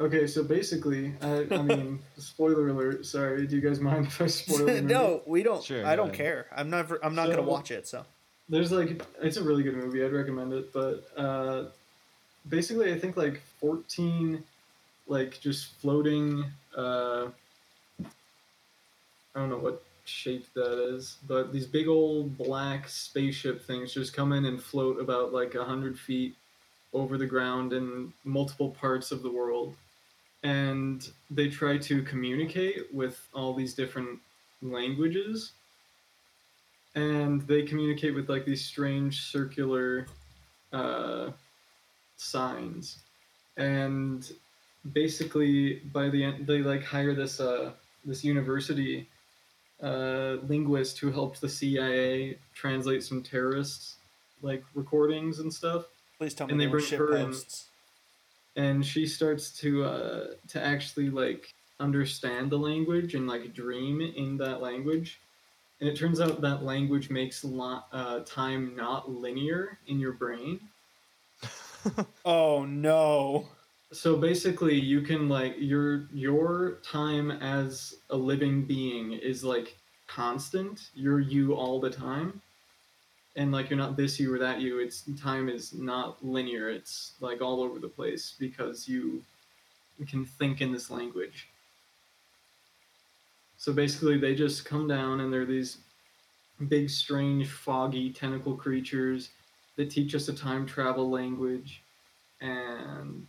Okay, so basically, I, I mean, spoiler alert. Sorry, do you guys mind if I spoil no, we don't. Sure, I don't ahead. care. I'm never. I'm not So- gonna watch it. So. There's like, it's a really good movie. I'd recommend it. But uh, basically, I think like 14, like just floating. Uh, I don't know what shape that is, but these big old black spaceship things just come in and float about like a hundred feet over the ground in multiple parts of the world, and they try to communicate with all these different languages. And they communicate with like these strange circular uh, signs. And basically by the end they like hire this uh, this university uh, linguist who helped the cia translate some terrorists like recordings and stuff. Please tell me And they bring her in. Posts. and she starts to uh, to actually like understand the language and like dream in that language and it turns out that language makes lo- uh, time not linear in your brain Oh no. so basically you can like your your time as a living being is like constant you're you all the time and like you're not this you or that you it's time is not linear it's like all over the place because you can think in this language so basically they just come down and they're these big strange foggy tentacle creatures that teach us a time travel language and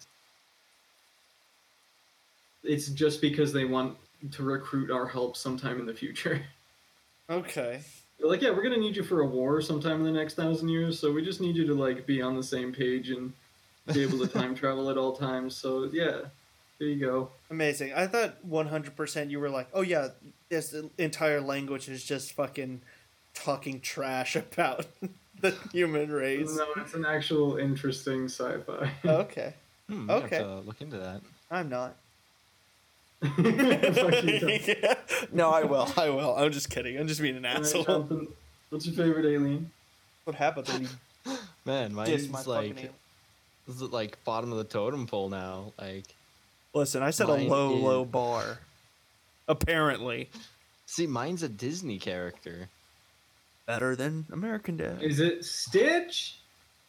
it's just because they want to recruit our help sometime in the future. Okay. They're like, yeah, we're gonna need you for a war sometime in the next thousand years, so we just need you to like be on the same page and be able to time travel at all times. So yeah, there you go. Amazing. I thought 100% you were like, oh yeah, this entire language is just fucking talking trash about the human race. No, it's an actual interesting sci-fi. Okay. Hmm, I have Okay. to look into that. I'm not. Fuck you, Tom. Yeah. No, I will. I will. I'm just kidding. I'm just being an All right, asshole. Jonathan, What's your favorite alien? What happened when you Man, mine's dissed my fucking like alien? this is like bottom of the totem pole now. Like, Listen, I set Mine a low, is- low bar. Apparently. see, mine's a Disney character. Better than American Dad. Is it Stitch?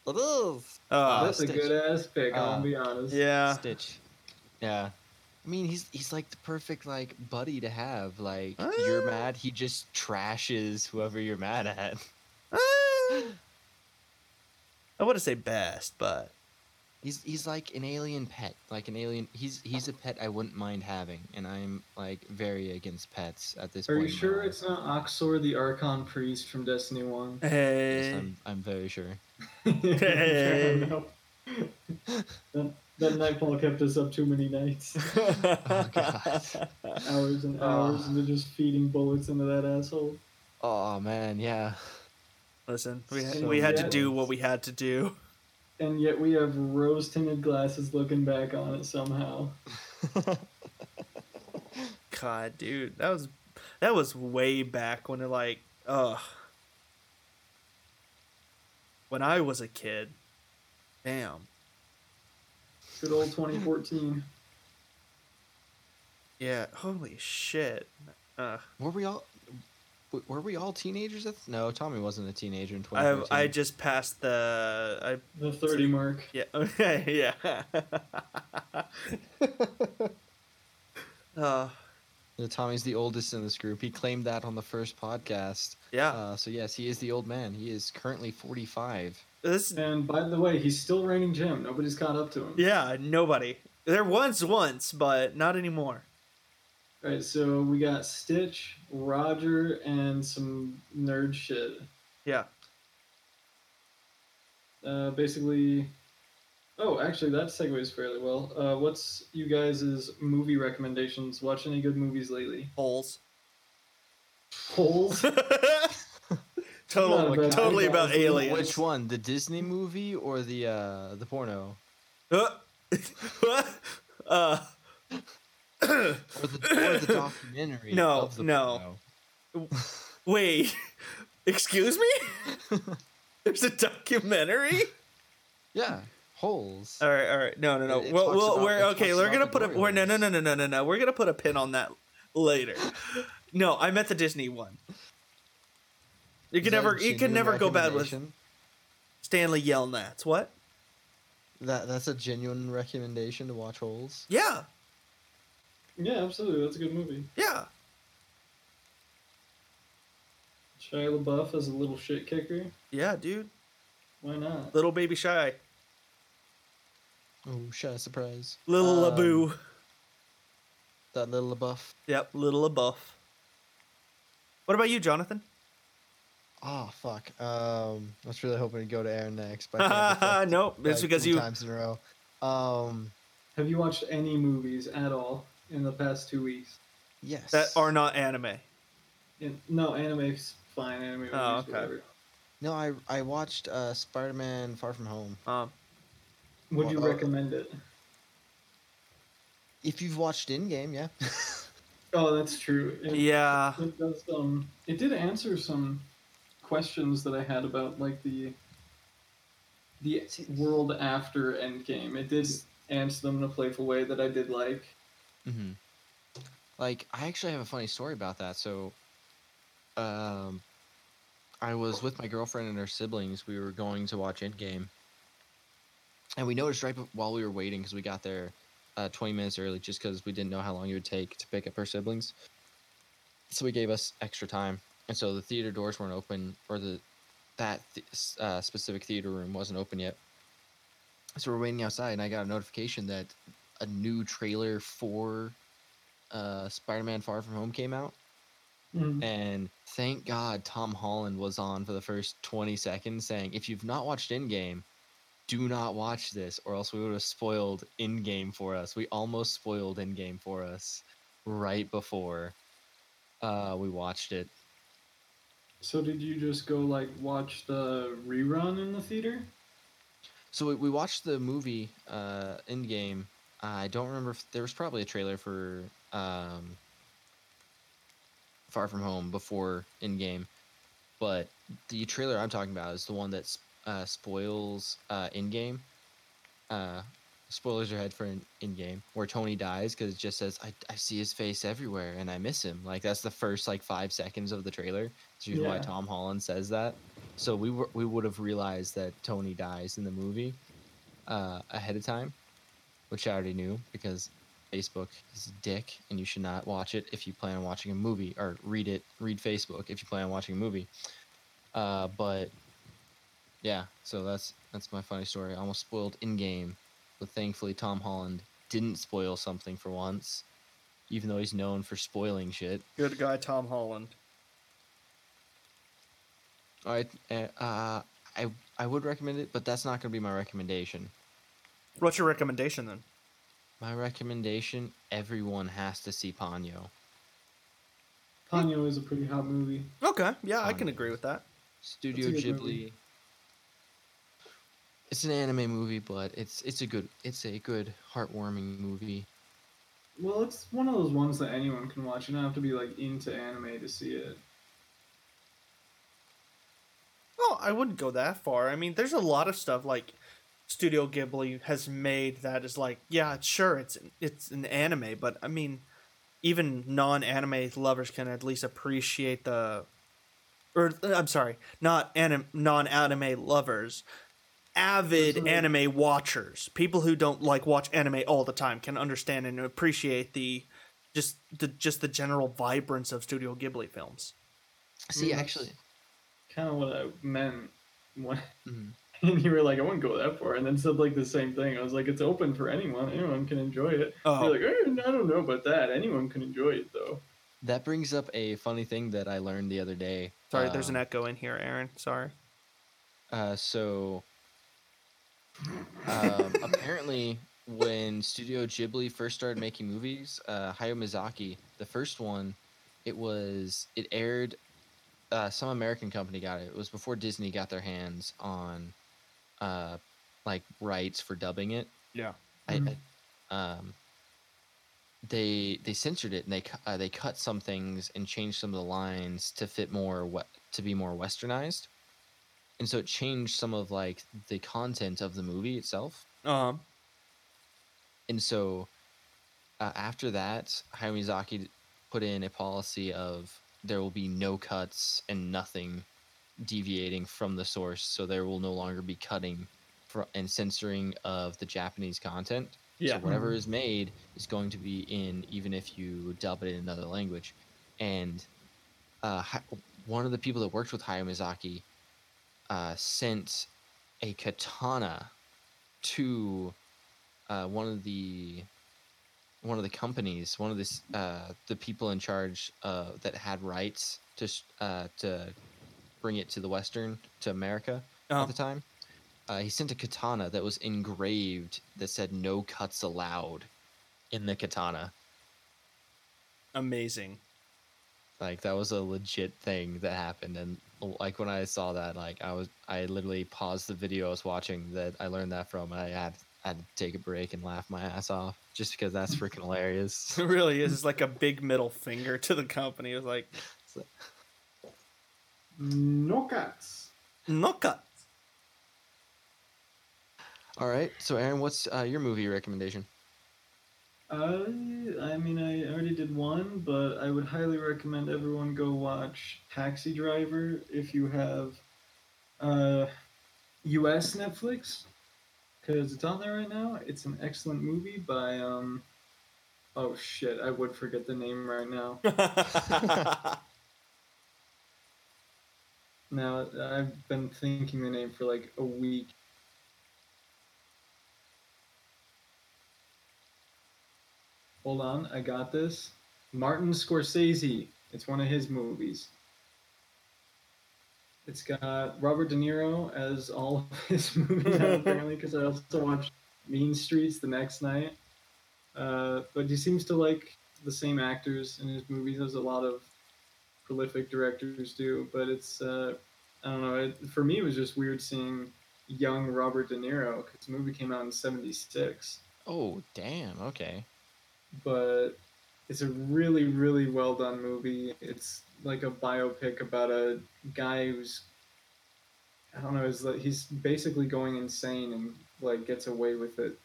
It is. Uh, That's a Stitch. good ass pick. Uh, I'll be honest. yeah. Stitch. Yeah. I mean, he's he's like the perfect like buddy to have. Like you're Ah. mad, he just trashes whoever you're mad at. Uh, I want to say best, but He's he's like an alien pet, like an alien. He's he's a pet I wouldn't mind having, and I'm like very against pets at this Are point. Are you sure life. it's not Aksor the Archon priest from Destiny 1? Yes, hey, I'm I'm very sure. Fair enough. that, that nightfall kept us up too many nights. Oh, God. Hours and Oh. hours into just feeding bullets into that asshole. Oh man, yeah. Listen, we had, So we had to do what we had to do. And yet we have rose tinted glasses looking back on it somehow. God, dude, that was that was way back when it like, ugh. When I was a kid. Damn. Good old 2014. Yeah. Holy shit. Uh, were we all? Were we all teenagers? At no, Tommy wasn't a teenager in I 2014. I just passed the I The 30 mark. yeah okay yeah. uh, Yeah, Tommy's the oldest in this group. He claimed that on the first podcast. yeah. Uh, so yes, he is the old man. He is currently 45. This And by the way, he's still reigning Jim. Nobody's caught up to him. yeah nobody. There was once, but not anymore. All right, so we got Stitch, Roger, and some nerd shit. Yeah. Uh, basically, oh, actually, that segues fairly well. Uh, what's you guys' movie recommendations? Watch any good movies lately? Holes. Holes. Total, Not a totally about aliens. Which one? The Disney movie or the uh, the porno? Uh, uh, Or the, or the documentary? No, of the no. porno? wait, excuse me? There's a documentary. Yeah, holes. All right, all right. No, no, no. It- it well, well, about- we're it okay. We're gonna put a. We're no, no, no, no, no, no, no. We're gonna put a pin on that later. No, I meant the Disney one. You Is can never, a you can never go bad with? Stanley Yelnats. What? That that's a genuine recommendation to watch holes. Yeah, yeah, absolutely. That's a good movie. yeah. Shia LaBeouf as a little shit kicker. Yeah, dude. Why not? Little baby shy. Oh, shy surprise! Little Um, LaBoo. That little buff. Yep, little LaBeouf. What about you, Jonathan? Oh fuck. Um, I was really hoping to go to Aaron next, but I can't nope, it's like, because you. times in a row. Um, Have you watched any movies at all in the past two weeks? yes. that are not anime. In, no, anime's fine. Anime movies, Oh, okay. whatever. No, I I watched uh, Spider-Man: Far From Home. Um, Would you Well, uh, recommend it? If you've watched Endgame, yeah. Oh, that's true. It, yeah, It does. Um, it did answer some questions that I had about like the the world after Endgame. It did answer them in a playful way that I did like. Mm-hmm. Like, I actually have a funny story about that. So, um, I was with my girlfriend and her siblings. We were going to watch Endgame, and we noticed right while we were waiting because we got there uh, 20 minutes early, just because we didn't know how long it would take to pick up her siblings. So we gave us extra time, and so the theater doors weren't open, or the that th- uh, specific theater room wasn't open yet. So we're waiting outside, and I got a notification that a new trailer for uh, Spider-Man: Far From Home came out, Mm. and thank God Tom Holland was on for the first 20 seconds, saying, "If you've not watched Endgame, do not watch this, or else we would have spoiled Endgame for us. We almost spoiled Endgame for us right before uh, we watched it. So did you just go like watch the rerun in the theater? So we, we watched the movie uh, Endgame. I don't remember if there was probably a trailer for um, Far From Home before Endgame, but the trailer I'm talking about is the one that uh, spoils uh, Endgame. Uh, spoilers ahead for in Endgame, where Tony dies because it just says I, I see his face everywhere and I miss him. Like that's the first like five seconds of the trailer. That's usually why Tom Holland says that. So we were, we would have realized that Tony dies in the movie uh, ahead of time, which I already knew because Facebook is a dick, and you should not watch it if you plan on watching a movie or read it. Read Facebook if you plan on watching a movie. Uh, but yeah, so that's that's my funny story. I almost spoiled Endgame, but thankfully Tom Holland didn't spoil something for once, even though he's known for spoiling shit. good guy Tom Holland. All right, uh, uh, I I would recommend it, but that's not going to be my recommendation. What's your recommendation then? My recommendation: everyone has to see Ponyo. Ponyo is a pretty hot movie. Okay, yeah, I can agree with that. Studio good Ghibli. movie. It's an anime movie, but it's it's a good it's a good heartwarming movie. Well, it's one of those ones that anyone can watch. You don't have to be like into anime to see it. Oh, I wouldn't go that far. I mean, there's a lot of stuff like Studio Ghibli has made that is like, yeah, sure, it's it's an anime, but I mean, even non-anime lovers can at least appreciate the, or I'm sorry, not anim, non-anime lovers, avid There's a- anime watchers, people who don't like watch anime all the time can understand and appreciate the, just the just the general vibrance of Studio Ghibli films. See, Mm. actually, Kind of what I meant when mhm. and you were like, I wouldn't go that far, and then said like the same thing. I was like, it's open for anyone. Anyone can enjoy it. Oh. You're like, eh, I don't know about that. Anyone can enjoy it though. that brings up a funny thing that I learned the other day. Sorry, there's an Um, echo in here, Aaron. Sorry. Uh, so um, apparently, when Studio Ghibli first started making movies, uh, Hayao Miyazaki, the first one, it was it aired. Uh, some American company got it. It was before Disney got their hands on, uh, like rights for dubbing it. Yeah. I, Mhm. I um, they they censored it and they uh, they cut some things and changed some of the lines to fit more what to be more westernized, and so it changed some of like the content of the movie itself. Um. And so uh, after that, Hayao Miyazaki put in a policy of there will be no cuts and nothing deviating from the source, so there will no longer be cutting fr- and censoring of the Japanese content. Yeah. So whatever is made is going to be in, even if you dub it in another language. And uh, one of the people that worked with Hayao Miyazaki uh, sent a katana to uh, one of the one of the companies, one of the uh, the people in charge uh, that had rights to uh, to bring it to the Western to America Oh. at the time. Uh, he sent a katana that was engraved that said "No cuts allowed" in the katana. Amazing. Like that was a legit thing that happened, and like when I saw that, like I was I literally paused the video I was watching that I learned that from. And I had had to take a break and laugh my ass off just because that's freaking hilarious. It really is. It's like a big middle finger to the company. It's like, No cuts. no cut. All right, so Aaron, what's uh, your movie recommendation? Uh, I mean, I already did one, but I would highly recommend everyone go watch Taxi Driver if you have uh, U.S. Netflix, because it's on there right now. It's an excellent movie by um. Oh shit! I would forget the name right now. Now I've been thinking the name for like a week. Hold on, I got this. Martin Scorsese. It's one of his movies. It's got Robert De Niro as all of his movies apparently, because I also watched Mean Streets the next night. Uh, but he seems to like the same actors in his movies as a lot of prolific directors do. But it's, uh, I don't know, it, for me, it was just weird seeing young Robert De Niro because the movie came out in 76 Oh, damn. Okay. but it's a really really well done movie it's like a biopic about a guy who's i don't know is like he's basically going insane and like gets away with it.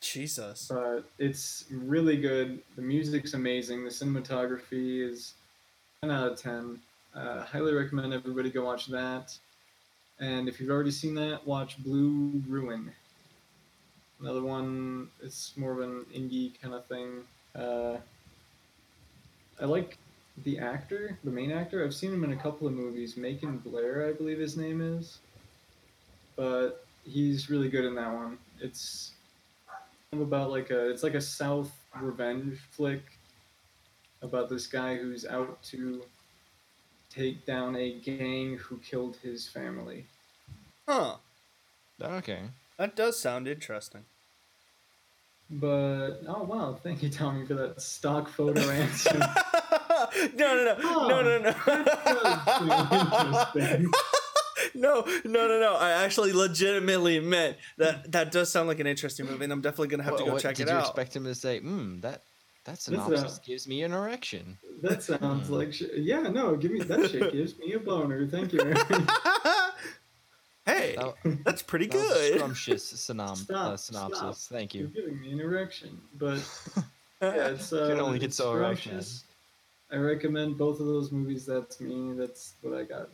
Jesus. but it's really good. The music's amazing. The cinematography is 10 out of 10 uh, highly recommend everybody go watch that. And if you've already seen that watch blue ruin. Another one it's more of an indie kind of thing. Uh, i like the actor the main actor i've seen him in a couple of movies macon blair i believe his name is but he's really good in that one it's about like a it's like a south revenge flick about this guy who's out to take down a gang who killed his family Huh. Okay. That does sound interesting. but oh wow thank you tommy for that stock photo answer no, no, no, Oh, no, no, no. That does seem interesting. no, no, no, no. I actually legitimately meant that. That does sound like an interesting movie, and I'm definitely gonna have to What- go what- check did you expect him to say, hmm, that that a- synopsis gives me an erection? That sounds like sh- yeah. No, give me that shit. Gives me a boner. Thank you. hey, That, that's pretty that good. scrumptious synom- Stop, uh, synopsis. stop. Thank you. You're giving me an erection, but yeah, it's uh, can only get so erect, scrumptious. I recommend both of those movies. That's me. That's what I got.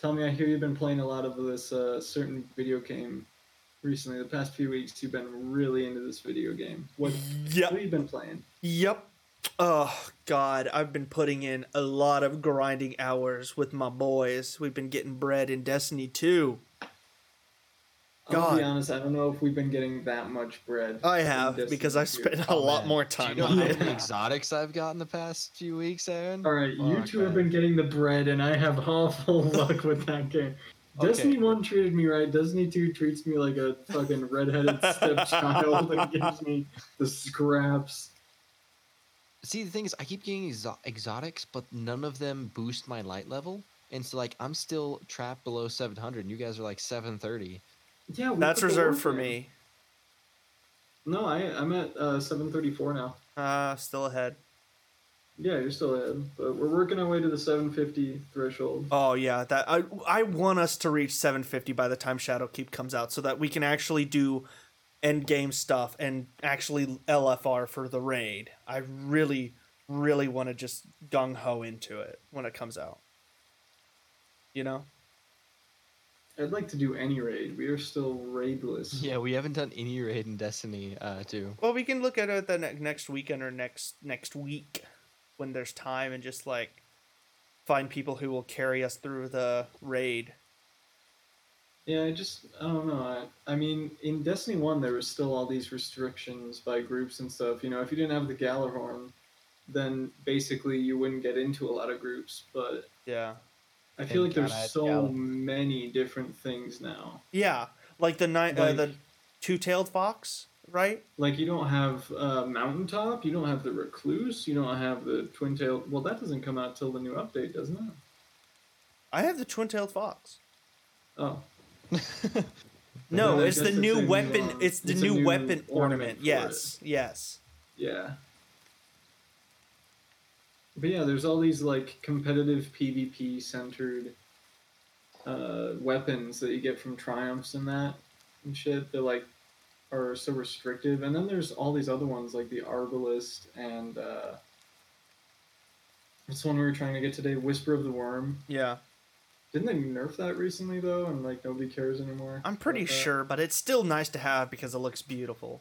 Tell me, I hear you've been playing a lot of this uh, certain video game recently. The past few weeks, you've been really into this video game. What, what Yep. have you been playing? Yep. Oh God, I've been putting in a lot of grinding hours with my boys. We've been getting bread in Destiny 2. I'm gonna be honest. I don't know if we've been getting that much bread. I have because I 2. spent a Oh, lot man. more Do time you know on how many exotics I've got in the past few weeks, Aaron? All right, oh, you Oh, two have been getting the bread, and I have awful luck with that game. Destiny Okay. One treated me right. Destiny Two treats me like a fucking redheaded stepchild and gives me the scraps. See, the thing is, I keep getting exo- exotics, but none of them boost my light level. And so, like, I'm still trapped below 700, and you guys are like 730. Yeah, That's reserved for me. No, I I'm at uh, 734 now. Uh, still ahead. Yeah, you're still ahead, but we're working our way to the 750 threshold. Oh yeah, that I I want us to reach 750 by the time Shadowkeep comes out, so that we can actually do end game stuff and actually LFR for the raid. I really, really want to just gung ho into it when it comes out. You know? I'd like to do any raid. We are still raidless. Yeah, we haven't done any raid in Destiny uh, 2. Well, we can look at it the ne- next weekend or next next week when there's time and just like find people who will carry us through the raid. Yeah, I just I don't know. I, I mean, in Destiny One, there was still all these restrictions by groups and stuff. You know, if you didn't have the Gjallarhorn, then basically you wouldn't get into a lot of groups. But Yeah. I feel like there's so many different things now. Yeah, like the ni- uh, the two-tailed fox, right? Like you don't have uh, Mountaintop, you don't have the Recluse, you don't have the Twin Tail. Well, that doesn't come out till the new update, doesn't it? I have the twin-tailed fox. Oh, No, it's the guess new weapon. uh, it's the a new, weapon ornament. for Yes, yes. Yeah. But yeah, there's all these like competitive PvP centered uh, weapons that you get from triumphs and that and shit that like are so restrictive. And then there's all these other ones like the Arbalest and uh, what's the one we were trying to get today? Whisper of the Worm. Yeah, Didn't they nerf that recently though, and like nobody cares anymore? I'm pretty sure, but it's still nice to have because it looks beautiful.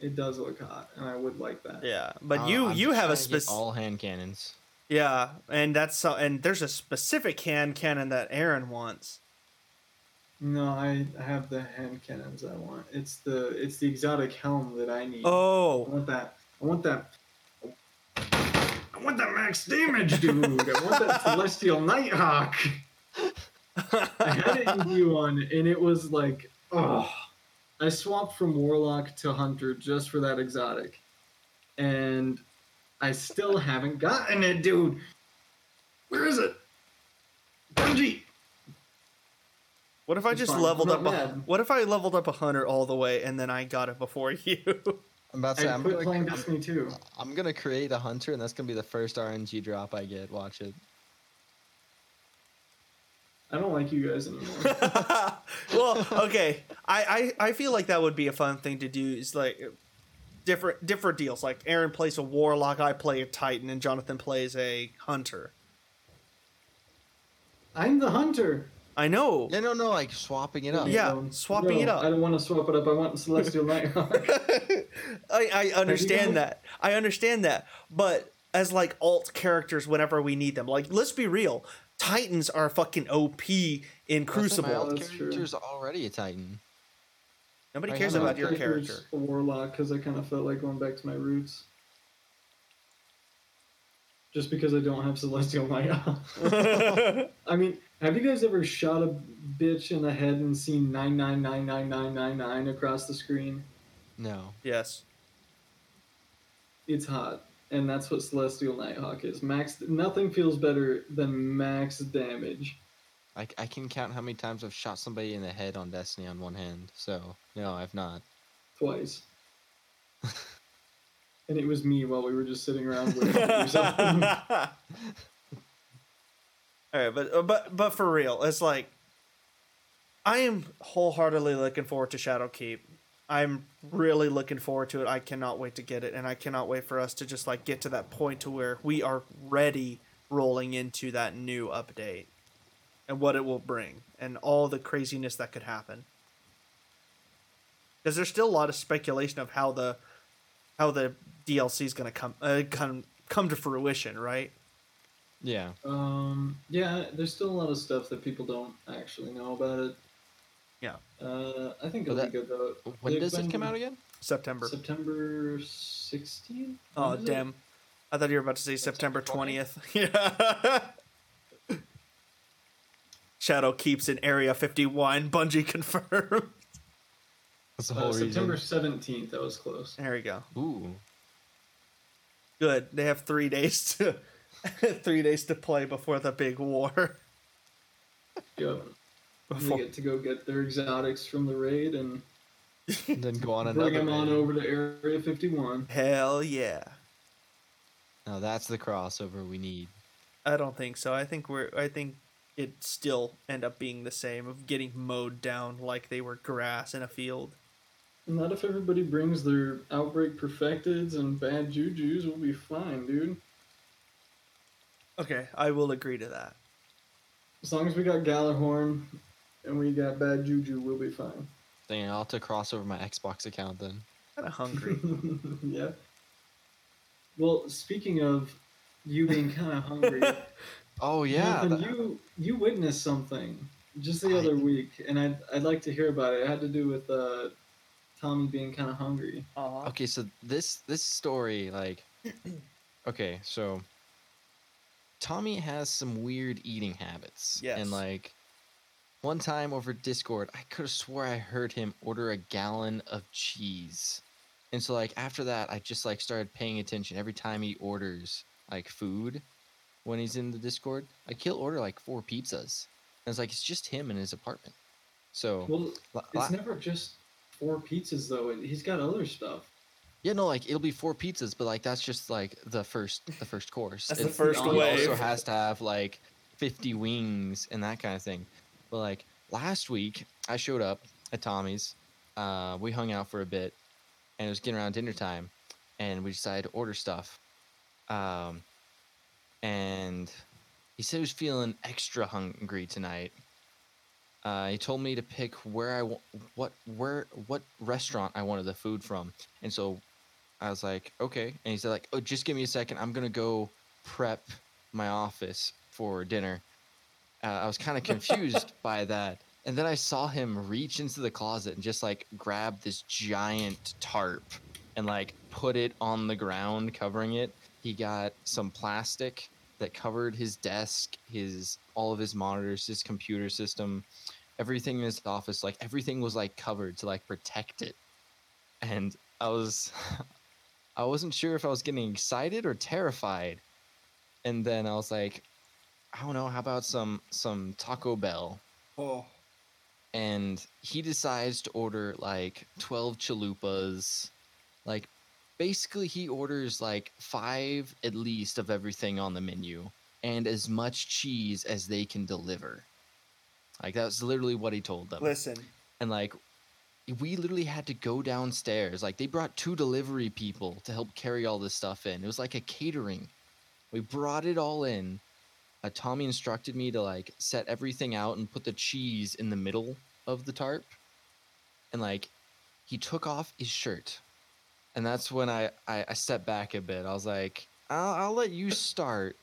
It does look hot, and I would like that. Yeah, but Uh, you I'm you have a trying to get specific. all hand cannons. Yeah, and that's so, and there's a specific hand cannon that Aaron wants. No, I I have the hand cannons I want. It's the it's the exotic helm that I need. Oh, I want that. I want that. I want that max damage, dude. I want that celestial nighthawk. I had it in V1, and it was like, oh. I swapped from warlock to hunter just for that exotic, and I still haven't gotten it, dude. Where is it? Bungie. what if I It's just fine. leveled up? not A, mad. what if I leveled up a hunter all the way and then I got it before you? I'm about to say, I I'm quit gonna, playing I'm, Destiny 2. I'm gonna create a hunter, and that's gonna be the first RNG drop I get. Watch it. I don't like you guys anymore. well, okay. I, I I feel like that would be a fun thing to do. Is like different different deals. Like Aaron plays a warlock, I play a titan, and Jonathan plays a hunter. I'm the hunter. I know. Yeah, no, no, like swapping it up. Yeah, Um, swapping it up. I don't want to swap it up. I want Celestial Nighthawk. I, I understand that. I understand that. But as like alt characters whenever we need them. Like let's be real. Titans are fucking OP in That's why My Crucible. alt character's already a Titan. Nobody I cares know. about your character. A warlock because I kind of felt like going back to my roots. Just because I don't have Celestial Nighthawk. I mean, have you guys ever shot a bitch in the head and seen nine nine nine nine nine nine nine across the screen? No. yes. It's hot. And that's what Celestial Nighthawk is. Max. Nothing feels better than max damage. I, I can count how many times I've shot somebody in the head on Destiny on one hand. So no, I've not. twice. and it was me while we were just sitting around waiting to something. All right, but uh, but but for real, it's like I am wholeheartedly looking forward to Shadowkeep. I'm really looking forward to it. I cannot wait to get it, and I cannot wait for us to just like get to that point to where we are ready rolling into that new update and what it will bring and all the craziness that could happen. Because there's still a lot of speculation of how the how the DLC is going to come uh, come come to fruition, right? Yeah. um, yeah, there's still a lot of stuff that people don't actually know about it. Yeah. Uh, I think Well, it'll be good though. When They've does it come out again? September. September 16th. Oh When is it? damn! I thought you were about to say September September twentieth. Yeah. Shadowkeep's in Area Fifty One. Bungie confirmed. That's the Uh, whole September reason. 17th. That was close. There we go. Ooh. Good. They have three days to three days to play before the big war. Yep. They get to go get their exotics from the raid and And then go on another. bring them on over to Area 51. hell yeah. Now that's the crossover we need. I don't think so. I think we're. I think it still end up being the same of getting mowed down like they were grass in a field. Not if everybody brings their outbreak perfecteds and bad jujus, we'll be fine, dude. Okay, I will agree to that. As long as we got Gjallarhorn and we got bad juju, we'll be fine. Dang, I'll have to cross over my Xbox account then. Kind of hungry. yeah. Well, speaking of you being kind of hungry, Oh yeah. Nathan, that- you you witnessed something just the I- other week, and I'd I'd like to hear about it. It had to do with uh, Tommy being kind of hungry. Aw. Okay, so this this story, like, okay, so Tommy has some weird eating habits. Yes. And like, one time over Discord, I could have swore I heard him order a gallon of cheese. And so like after that, I just like started paying attention every time he orders like food when he's in the Discord. Like he'll order like four pizzas. And it's like it's just him in his apartment. So Well, it's la- never just four pizzas though. He's got other stuff. Yeah, no, like it'll be four pizzas, but like that's just like the first the first course. That's the It- first he wave. also has to have like fifty wings and that kind of thing. But like last week, I showed up at Tommy's. Uh, we hung out for a bit, and it was getting around dinner time, and we decided to order stuff. Um, and he said he was feeling extra hungry tonight. Uh, he told me to pick where I wa- what where what restaurant I wanted the food from, and so I was like, okay. And he said like, oh, just give me a second. I'm gonna go prep my office for dinner. Uh, I was kind of confused by that, and then I saw him reach into the closet and just like grab this giant tarp and like put it on the ground, covering it. He got some plastic that covered his desk, his all of his monitors, his computer system, everything in his office. Like everything was like covered to like protect it. And I was, I wasn't sure if I was getting excited or terrified. And then I was like, I don't know. How about some some Taco Bell? Oh. and he decides to order like 12 chalupas. Like basically he orders like five at least of everything on the menu and as much cheese as they can deliver. Like that's literally what he told them. Listen, and like we literally had to go downstairs. Like they brought two delivery people to help carry all this stuff in. It was like a catering. We brought it all in uh, tommy instructed me to like set everything out and put the cheese in the middle of the tarp. And like he took off his shirt. And that's when i i, I stepped back a bit. I was like I'll, I'll let you start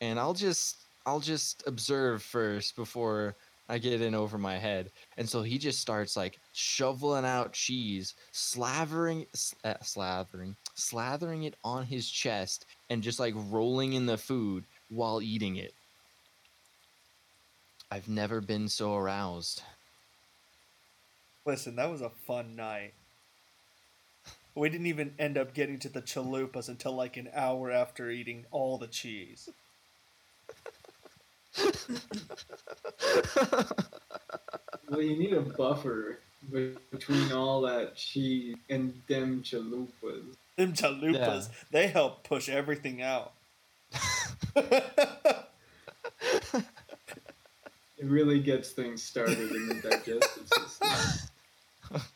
and i'll just i'll just observe first before i get in over my head. And so he just starts like shoveling out cheese, slavering, uh, slathering it on his chest, and just like rolling in the food while eating it. I've never been so aroused. listen, that was a fun night. We didn't even end up getting to the chalupas until like an hour after eating all the cheese. Well, you need a buffer between all that cheese and them chalupas. Them chalupas, Yeah. they help push everything out. It really gets things started in the digestive system.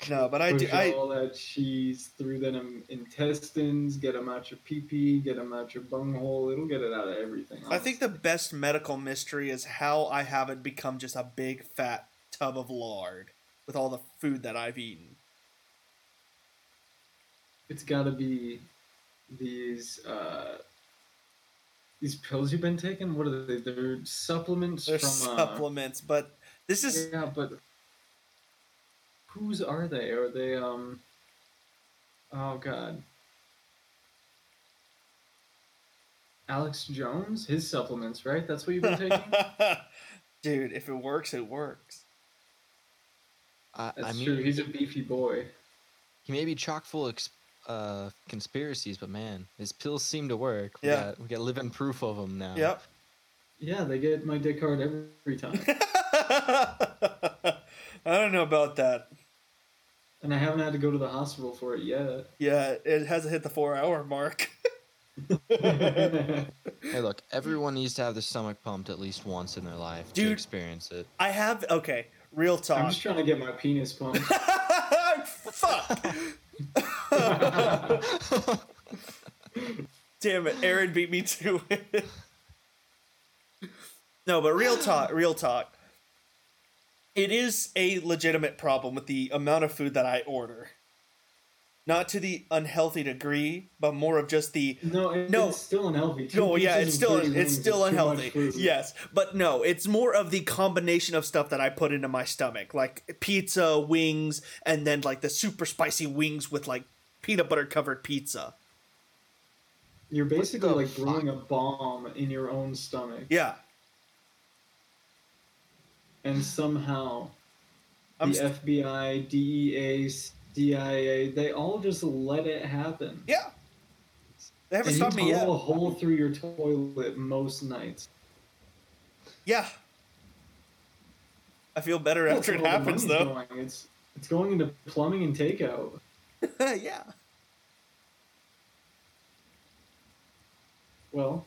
no, but I do. Push I all that cheese through them intestines, get them out your pee pee, get them out your bunghole. It'll get it out of everything. I think the best medical mystery is how I haven't become just a big fat tub of lard with all the food that I've eaten. it's got to be these uh, these pills you've been taking. What are they? They're supplements They're from supplements, but this Uh, is yeah, but whose are they? Are they um? Oh God. Alex Jones, his supplements, right? That's what you've been taking. dude. If it works, it works. I, That's I mean, true. He's a beefy boy. he may be chock full of ex- uh, conspiracies, but man, his pills seem to work. We Yeah. got, we got living proof of them now. Yep. Yeah, they get my dick hard every time, I don't know about that. and I haven't had to go to the hospital for it yet. Yeah, it hasn't hit the four hour mark. Hey, look, everyone needs to have their stomach pumped at least once in their life Dude. to experience it. I have okay, real talk. I'm just trying to get my penis pumped. Fuck. Damn it, Aaron beat me to it. no, but real talk, real talk. It is a legitimate problem with the amount of food that I order. Not to the unhealthy degree, but more of just the no, it, No. it's still unhealthy. Two no, yeah, it's still it's still is too much unhealthy. Yes, but no, it's more of the combination of stuff that I put into my stomach, like pizza, wings, and then like the super spicy wings with like peanut butter covered pizza. You're basically the like brewing a bomb in your own stomach, Yeah, and somehow I'm the st- FBI, DEA, CIA, they all just let it happen. yeah. They haven't and stopped you me yet. tunnel a hole through your toilet most nights. Yeah. I feel better That's after it where all the happens, though. Going. It's it's going into plumbing and takeout. yeah. Well,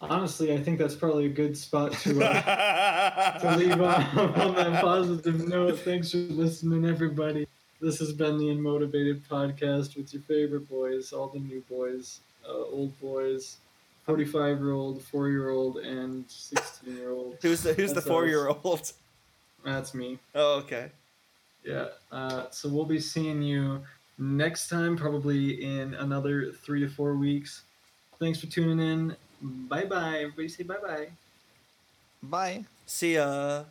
honestly, I think that's probably a good spot to uh, to leave on, on that positive note. Thanks for listening, everybody. This has been the Unmotivated Podcast with your favorite boys, all the new boys, uh, old boys, 45 year old, 4 year old, and 16 year old. who's the Who's the That's us. four year old? That's me. Oh, okay. Yeah. Uh, so we'll be seeing you next time, probably in another three to four weeks. Thanks for tuning in. Bye bye. Everybody say bye bye. Bye. See ya.